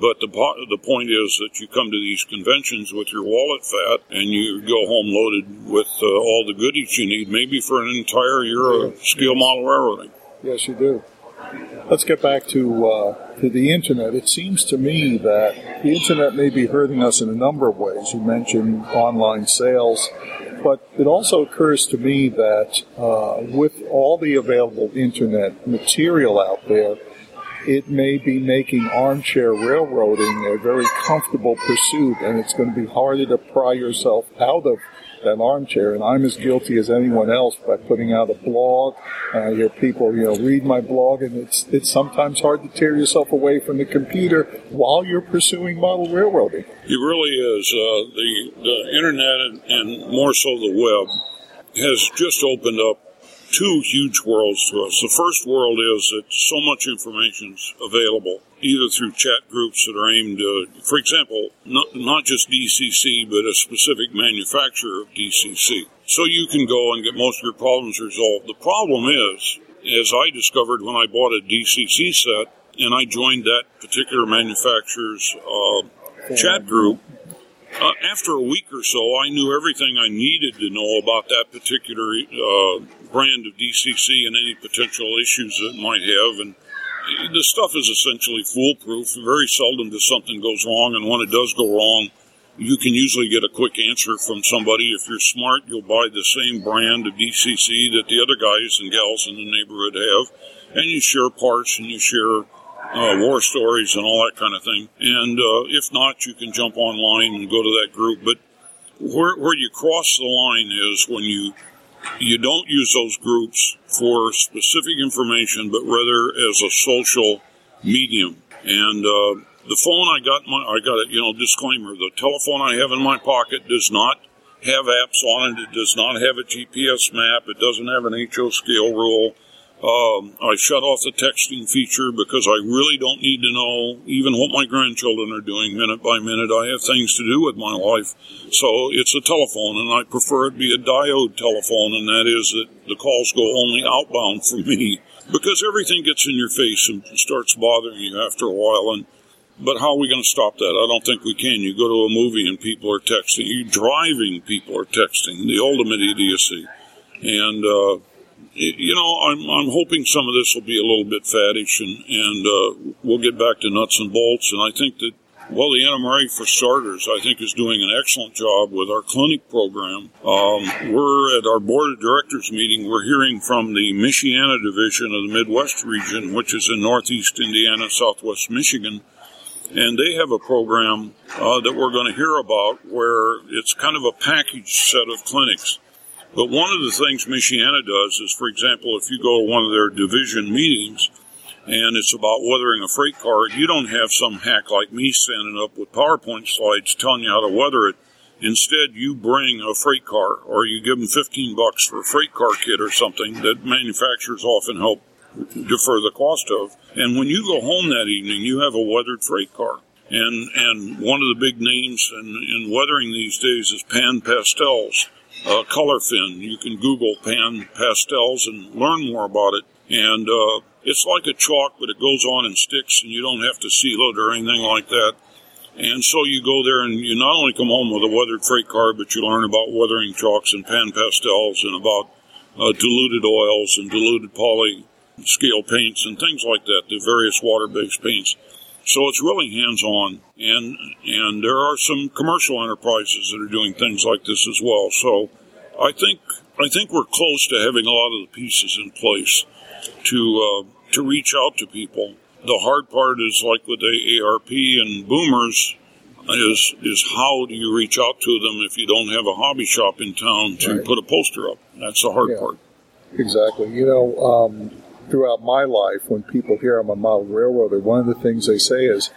but the the point is that you come to these conventions with your wallet fat and you go home loaded with uh, all the goodies you need, maybe for an entire year of scale model railroading. Yes, you do. Let's get back to uh, to the internet. It seems to me that the internet may be hurting us in a number of ways. You mentioned online sales, but it also occurs to me that uh, with all the available internet material out there, it may be making armchair railroading a very comfortable pursuit, and it's going to be harder to pry yourself out of that armchair, and I'm as guilty as anyone else by putting out a blog. And I hear people, you know, read my blog, and it's it's sometimes hard to tear yourself away from the computer while you're pursuing model railroading. It really is. Uh, the the internet and more so the web has just opened up two huge worlds to us. The first world is that so much information is available, either through chat groups that are aimed, uh, for example, not, not just DCC, but a specific manufacturer of DCC. So you can go and get most of your problems resolved. The problem is, as I discovered when I bought a DCC set, and I joined that particular manufacturer's uh, chat group, uh, after a week or so, I knew everything I needed to know about that particular uh, brand of DCC and any potential issues it might have. And the stuff is essentially foolproof. Very seldom does something goes wrong, and when it does go wrong, you can usually get a quick answer from somebody. If you're smart, you'll buy the same brand of DCC that the other guys and gals in the neighborhood have, and you share parts and you share uh, war stories and all that kind of thing. And uh, if not, you can jump online and go to that group. But where, where you cross the line is when you you don't use those groups for specific information, but rather as a social medium. And uh, the phone I got, my, I got it. You know, disclaimer: the telephone I have in my pocket does not have apps on it. It does not have a GPS map. It doesn't have an HO scale rule. Um, I shut off the texting feature because I really don't need to know even what my grandchildren are doing minute by minute. I have things to do with my life. So it's a telephone, and I prefer it be a diode telephone, and that is that the calls go only outbound for me <laughs> because everything gets in your face and starts bothering you after a while. And but how are we going to stop that? I don't think we can. You go to a movie and people are texting. You driving, people are texting. The ultimate idiocy. And uh, you know, I'm, I'm hoping some of this will be a little bit faddish and, and uh, we'll get back to nuts and bolts. And I think that, well, the NMRA, for starters, I think is doing an excellent job with our clinic program. Um, we're at our board of directors meeting. We're hearing from the Michiana division of the Midwest region, which is in Northeast Indiana, Southwest Michigan. And they have a program uh, that we're going to hear about where it's kind of a package set of clinics but one of the things Michiana does is, for example, if you go to one of their division meetings and it's about weathering a freight car, you don't have some hack like me standing up with PowerPoint slides telling you how to weather it. Instead, you bring a freight car or you give them 15 bucks for a freight car kit or something that manufacturers often help defer the cost of. And when you go home that evening, you have a weathered freight car. And, and one of the big names in, in weathering these days is Pan Pastels uh, Colorfin. You can Google pan pastels and learn more about it. And uh, it's like a chalk, but it goes on and sticks, and you don't have to seal it or anything like that. And so you go there and you not only come home with a weathered freight car, but you learn about weathering chalks and pan pastels and about uh, diluted oils and diluted poly scale paints and things like that, the various water based paints. So it's really hands on, and and there are some commercial enterprises that are doing things like this as well. So I think I think we're close to having a lot of the pieces in place to uh, to reach out to people. The hard part is like with the AARP and boomers is is how do you reach out to them if you don't have a hobby shop in town to right. put a poster up? That's the hard yeah, part. Exactly. You know, um, throughout my life, when people hear I'm a model railroader, one of the things they say is,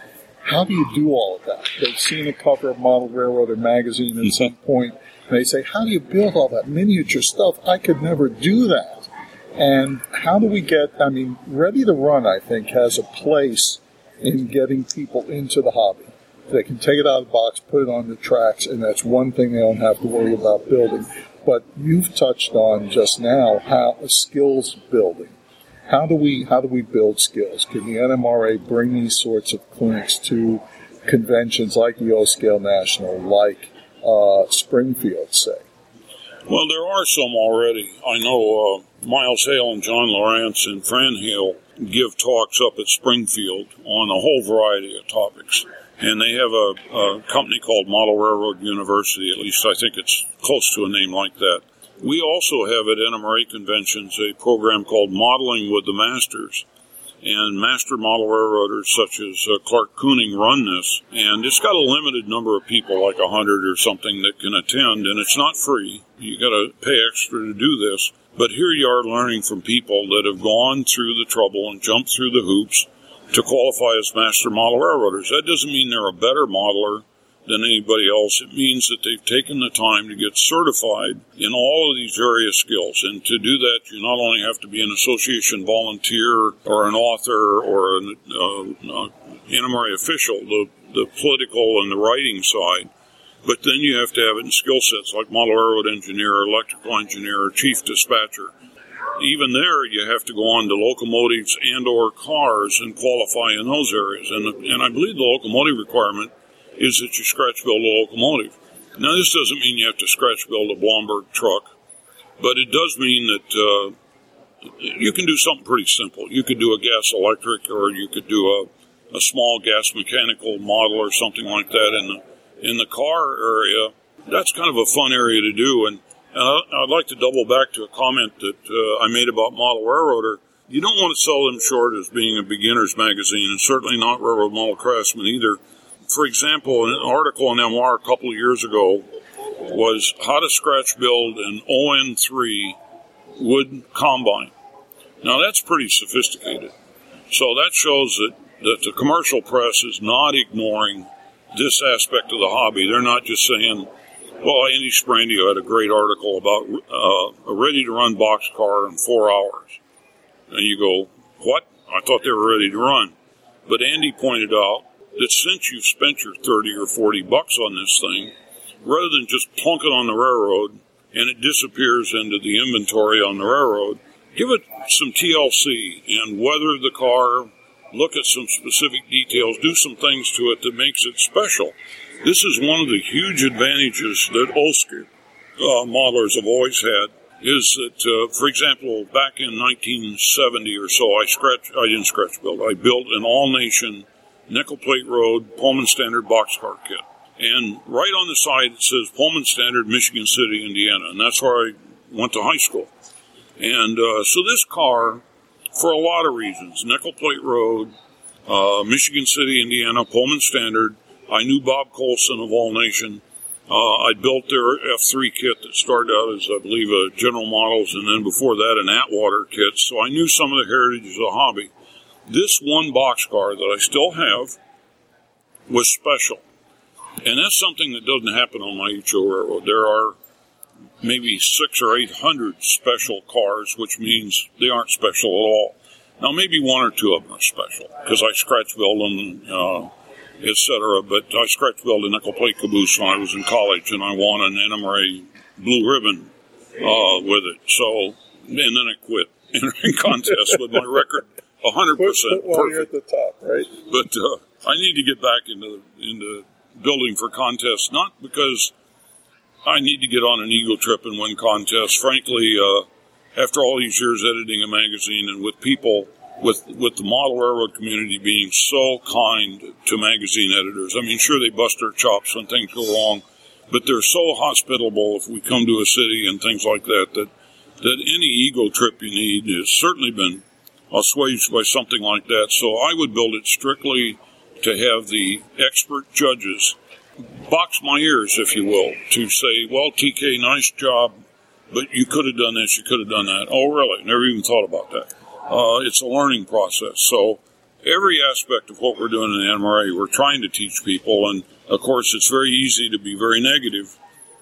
how do you do all of that? They've seen a cover of Model Railroader magazine at some point, and they say, how do you build all that miniature stuff? I could never do that. And how do we get, I mean, Ready to Run, I think, has a place in getting people into the hobby. They can take it out of the box, put it on the tracks, and that's one thing they don't have to worry about building. But you've touched on just now how skills building how do we how do we build skills? Can the NMRA bring these sorts of clinics to conventions like the O Scale National, like uh, Springfield, say? Well, there are some already. I know uh, Miles Hale and John Lawrence and Fran Hale give talks up at Springfield on a whole variety of topics. And they have a, a company called Model Railroad University, at least I think it's close to a name like that. We also have at NMRA conventions a program called Modeling with the Masters. And master model railroaders such as uh, Clark Cooning run this. And it's got a limited number of people, like a hundred or something, that can attend. And it's not free. You got to pay extra to do this. But here you are learning from people that have gone through the trouble and jumped through the hoops to qualify as master model railroaders. That doesn't mean they're a better modeler than anybody else. It means that they've taken the time to get certified in all of these various skills. And to do that, you not only have to be an association volunteer or an author or an uh, uh, NMRA official, the, the political and the writing side, but then you have to have it in skill sets like model railroad engineer, electrical engineer, chief dispatcher. Even there, you have to go on to locomotives and or cars and qualify in those areas. And, and I believe the locomotive requirement is that you scratch build a locomotive. Now, this doesn't mean you have to scratch build a Blomberg truck, but it does mean that uh, you can do something pretty simple. You could do a gas electric, or you could do a, a small gas mechanical model, or something like that in the in the car area. That's kind of a fun area to do, and, and I'd like to double back to a comment that uh, I made about Model Railroader. You don't want to sell them short as being a beginner's magazine, and certainly not Railroad Model Craftsman either. For example, an article in MR a couple of years ago was how to scratch build an ON3 wood combine. Now that's pretty sophisticated. So that shows that, that the commercial press is not ignoring this aspect of the hobby. They're not just saying, well, Andy Sperandeo had a great article about uh, a ready to run box car in four hours. And you go, what? I thought they were ready to run. But Andy pointed out that since you've spent your 30 or 40 bucks on this thing, rather than just plunk it on the railroad and it disappears into the inventory on the railroad, give it some TLC and weather the car, look at some specific details, do some things to it that makes it special. This is one of the huge advantages that O scale uh, modelers have always had. Is that, uh, for example, back in 1970 or so, I scratch, I didn't scratch build. I built an All-Nation nickel plate road Pullman standard boxcar kit. And right on the side it says Pullman Standard, Michigan City, Indiana, and that's where I went to high school. And uh, so this car, for a lot of reasons, Nickel Plate Road, uh, Michigan City, Indiana, Pullman Standard. I knew Bob Colson of All-Nation. Uh, I built their F3 kit that started out as, I believe, a General Models, and then before that, an Atwater kit. So I knew some of the heritage of the hobby. This one boxcar that I still have was special. And that's something that doesn't happen on my HO Railroad. There are maybe six or eight hundred special cars, which means they aren't special at all. Now, maybe one or two of them are special because I scratch build them, uh, etc. But I scratch built a nickel plate caboose when I was in college, and I won an NMRA blue ribbon uh, with it. So, and then I quit <laughs> entering contests with my record 100% perfect. you're at the top, right? But uh, I need to get back into into building for contests, not because I need to get on an eagle trip and win contests. Frankly, uh, after all these years editing a magazine and with people, with with the model railroad community being so kind to magazine editors, I mean, sure they bust their chops when things go wrong, but they're so hospitable if we come to a city and things like that that that any ego trip you need has certainly been assuaged by something like that. So I would build it strictly to have the expert judges box my ears, if you will, to say, well, TK, nice job, but you could have done this, you could have done that. Oh, really? Never even thought about that. Uh, it's a learning process. So every aspect of what we're doing in the NMRA, we're trying to teach people. And of course, it's very easy to be very negative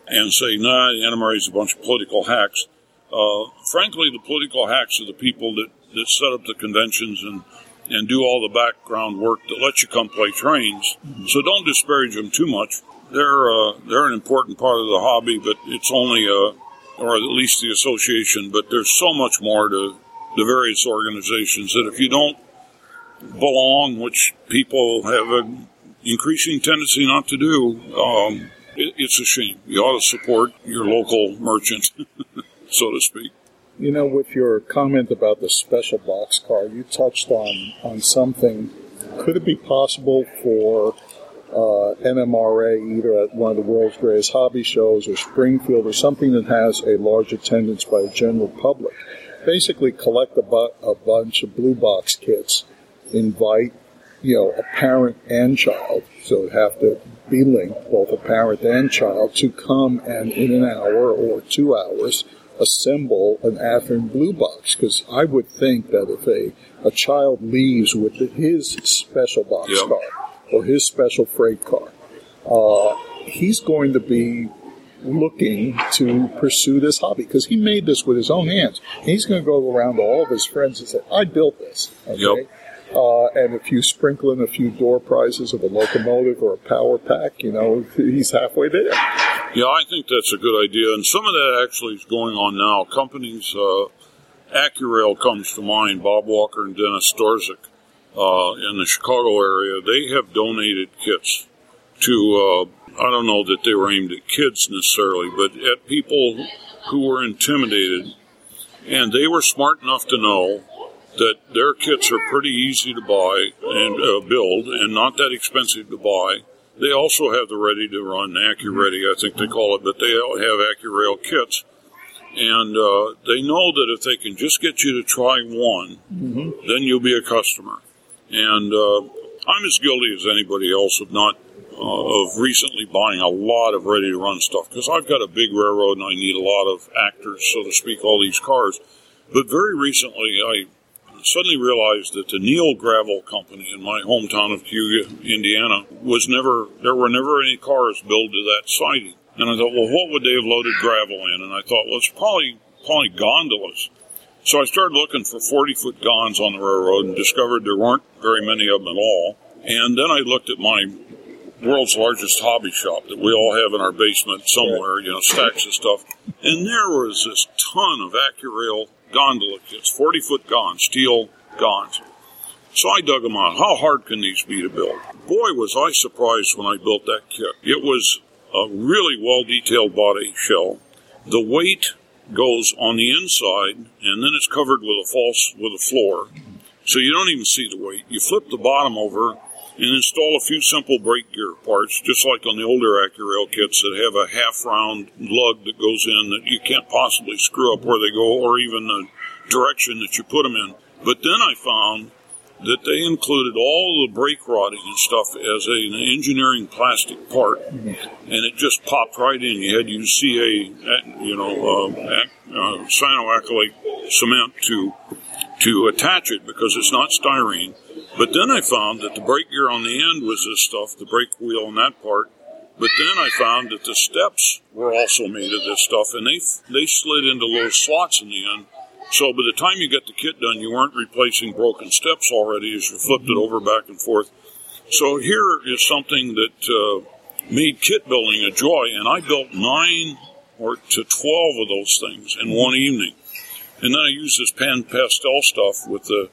and say, nah, the NMRA is a bunch of political hacks. Uh, frankly, the political hacks are the people that, that set up the conventions and and do all the background work that lets you come play trains. So don't disparage them too much. They're uh, they're an important part of the hobby, but it's only a or at least the association. But there's so much more to the various organizations that if you don't belong, which people have an increasing tendency not to do, um, it, it's a shame. You ought to support your local merchant, <laughs> so to speak. You know, with your comment about the special box car, you touched on, on something. Could it be possible for uh, NMRA, either at one of the world's greatest hobby shows or Springfield or something that has a large attendance by the general public, basically collect a, bu- a bunch of blue box kits, invite, you know, a parent and child, so it have to be linked, both a parent and child, to come and in an hour or two hours assemble an Athearn blue box because I would think that if a, a child leaves with his special box Yep. car or his special freight car, uh, he's going to be looking to pursue this hobby because he made this with his own hands. He's going to go around to all of his friends and say, "I built this." Okay. Yep. Uh, and if you sprinkle in a few door prizes of a locomotive or a power pack, you know, <laughs> he's halfway there. Yeah, I think that's a good idea, and some of that actually is going on now. Companies, uh, Accurail comes to mind. Bob Walker and Dennis Storzek uh, in the Chicago area. They have donated kits to. Uh, I don't know that they were aimed at kids necessarily, but at people who were intimidated, and they were smart enough to know that their kits are pretty easy to buy and uh, build and not that expensive to buy. They also have the ready to run AccuReady, I think they call it, but they have AccuRail kits. And uh, they know that if they can just get you to try one, then you'll be a customer. And uh, I'm as guilty as anybody else of not uh, of recently buying a lot of ready to run stuff because I've got a big railroad and I need a lot of actors, so to speak, all these cars. But very recently, I suddenly realized that the Neil Gravel Company in my hometown of Cayuga, Indiana, was never there were never any cars built to that siding. And I thought, well, what would they have loaded gravel in? And I thought, well, it's probably probably gondolas. So I started looking for 40 foot gonds on the railroad and discovered there weren't very many of them at all. And then I looked at my world's largest hobby shop that we all have in our basement somewhere, you know, stacks of stuff. And there was this ton of AccuRail gondola kits, 40 foot gonds, steel gonds. So I dug them out. How hard can these be to build? Boy, was I surprised when I built that kit. It was a really well detailed body shell. The weight goes on the inside, and then it's covered with a false with a floor, so you don't even see the weight. You flip the bottom over and install a few simple brake gear parts, just like on the older AccuRail kits that have a half round lug that goes in that you can't possibly screw up where they go, or even the direction that you put them in. But then I found that they included all the brake rodding and stuff as a, an engineering plastic part, and it just popped right in. You had to use CA, you know, uh, uh, cyanoacrylate cement to to attach it because it's not styrene. But then I found that the brake gear on the end was this stuff, the brake wheel and that part. But then I found that the steps were also made of this stuff, and they they slid into little slots in the end. So by the time you got the kit done, you weren't replacing broken steps already as you flipped it over back and forth. So here is something that uh, made kit building a joy, and I built nine or to twelve of those things in one evening. And then I used this pan pastel stuff with the,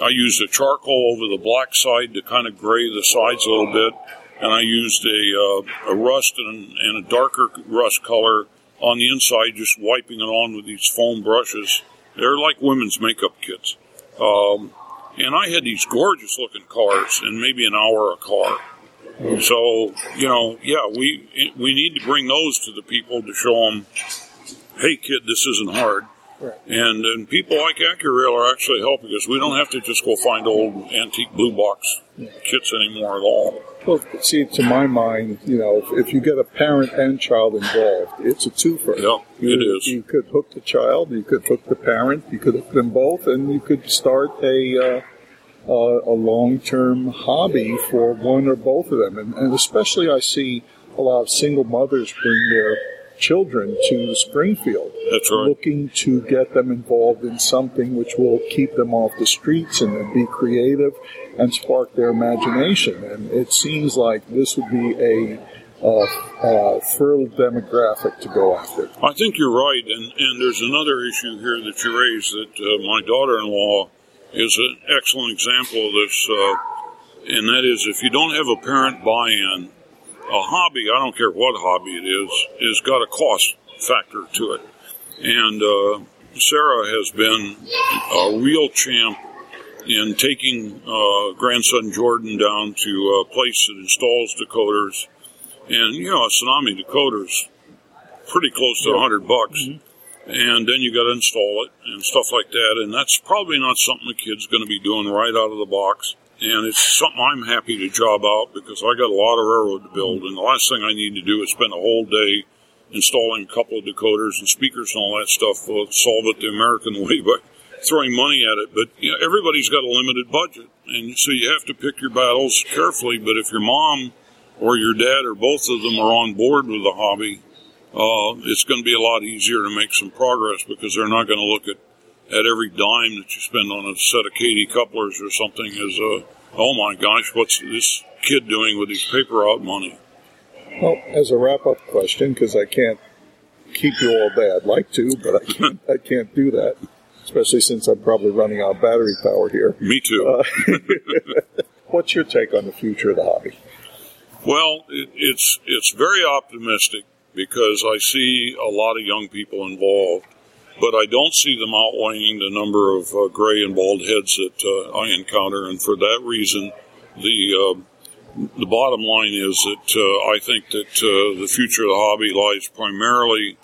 I used a charcoal over the black side to kind of gray the sides a little bit. And I used a, uh, a rust and, and a darker rust color on the inside, just wiping it on with these foam brushes. They're like women's makeup kits. Um, and I had these gorgeous looking cars in maybe an hour a car. So, you know, yeah, we, we need to bring those to the people to show them, hey kid, this isn't hard. And, and people like AccuRail are actually helping us. We don't have to just go find old antique blue box kits anymore at all. Well, see, to my mind, you know, if, if you get a parent and child involved, it's a twofer. Yeah, you, it is. You could hook the child, you could hook the parent, you could hook them both, and you could start a uh, uh, a long term hobby for one or both of them. And, and especially, I see a lot of single mothers bring their children to Springfield, That's right. looking to get them involved in something which will keep them off the streets and be creative and spark their imagination. And it seems like this would be a uh, uh, fertile demographic to go after. I think you're right, and, and there's another issue here that you raised that uh, my daughter-in-law is an excellent example of this, uh, and that is if you don't have a parent buy-in, a hobby, I don't care what hobby it is, is got a cost factor to it. And uh, Sarah has been a real champ in taking uh, grandson Jordan down to a place that installs decoders. And, you know, a Tsunami decoder's pretty close to a 100 bucks. And then you got to install it and stuff like that. And that's probably not something the kid's going to be doing right out of the box. And it's something I'm happy to job out because I got a lot of railroad to build. And the last thing I need to do is spend a whole day installing a couple of decoders and speakers and all that stuff. We'll solve it the American <laughs> way by throwing money at it. But you know, everybody's got a limited budget. And so you have to pick your battles carefully. But if your mom or your dad or both of them are on board with the hobby, uh, it's going to be a lot easier to make some progress because they're not going to look at, at every dime that you spend on a set of Kadee couplers or something is, a, oh my gosh, what's this kid doing with his paper out money? Well, as a wrap up question, because I can't keep you all day, I'd like to, but I can't, I can't do that, especially since I'm probably running out of battery power here. Me too. Uh, <laughs> what's your take on the future of the hobby? Well, it, it's it's very optimistic, because I see a lot of young people involved, but I don't see them outweighing the number of uh, gray and bald heads that uh, I encounter, and for that reason, the uh, the bottom line is that uh, I think that uh, the future of the hobby lies primarily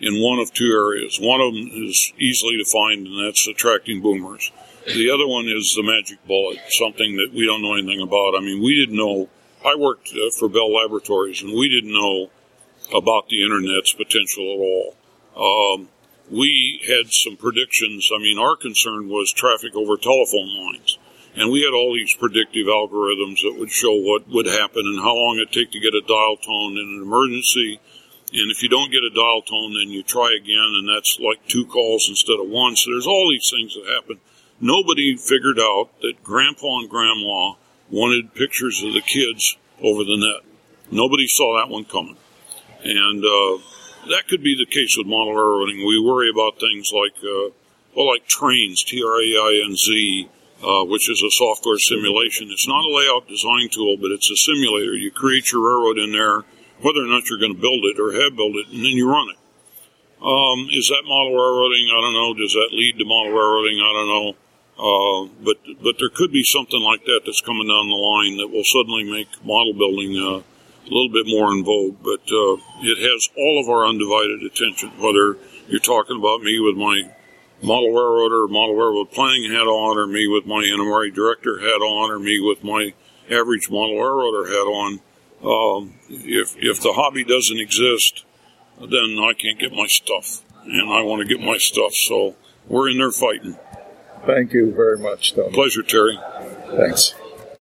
in one of two areas. One of them is easily defined, and that's attracting boomers. The other one is the magic bullet, something that we don't know anything about. I mean, we didn't know. I worked uh, for Bell Laboratories, and we didn't know about the internet's potential at all. Um, we had some predictions. I mean, our concern was traffic over telephone lines. And we had all these predictive algorithms that would show what would happen and how long it'd take to get a dial tone in an emergency. And if you don't get a dial tone, then you try again, and that's like two calls instead of one. So there's all these things that happen. Nobody figured out that grandpa and grandma wanted pictures of the kids over the net. Nobody saw that one coming. And uh, that could be the case with model railroading. We worry about things like, uh, well, like Trainz, T R A I N Z, uh, which is a software simulation. It's not a layout design tool, but it's a simulator. You create your railroad in there, whether or not you're going to build it or have built it, and then you run it. Um, is that model railroading? I don't know. Does that lead to model railroading? I don't know. Uh, but but there could be something like that that's coming down the line that will suddenly make model building uh, a little bit more in vogue. But uh, it has all of our undivided attention. Whether you're talking about me with my model railroader, model railroad planning hat on, or me with my NMRA director hat on, or me with my average model railroader hat on. Um, if if the hobby doesn't exist, then I can't get my stuff, and I want to get my stuff. So we're in there fighting. Thank you very much, Tony. Pleasure, Terry. Thanks.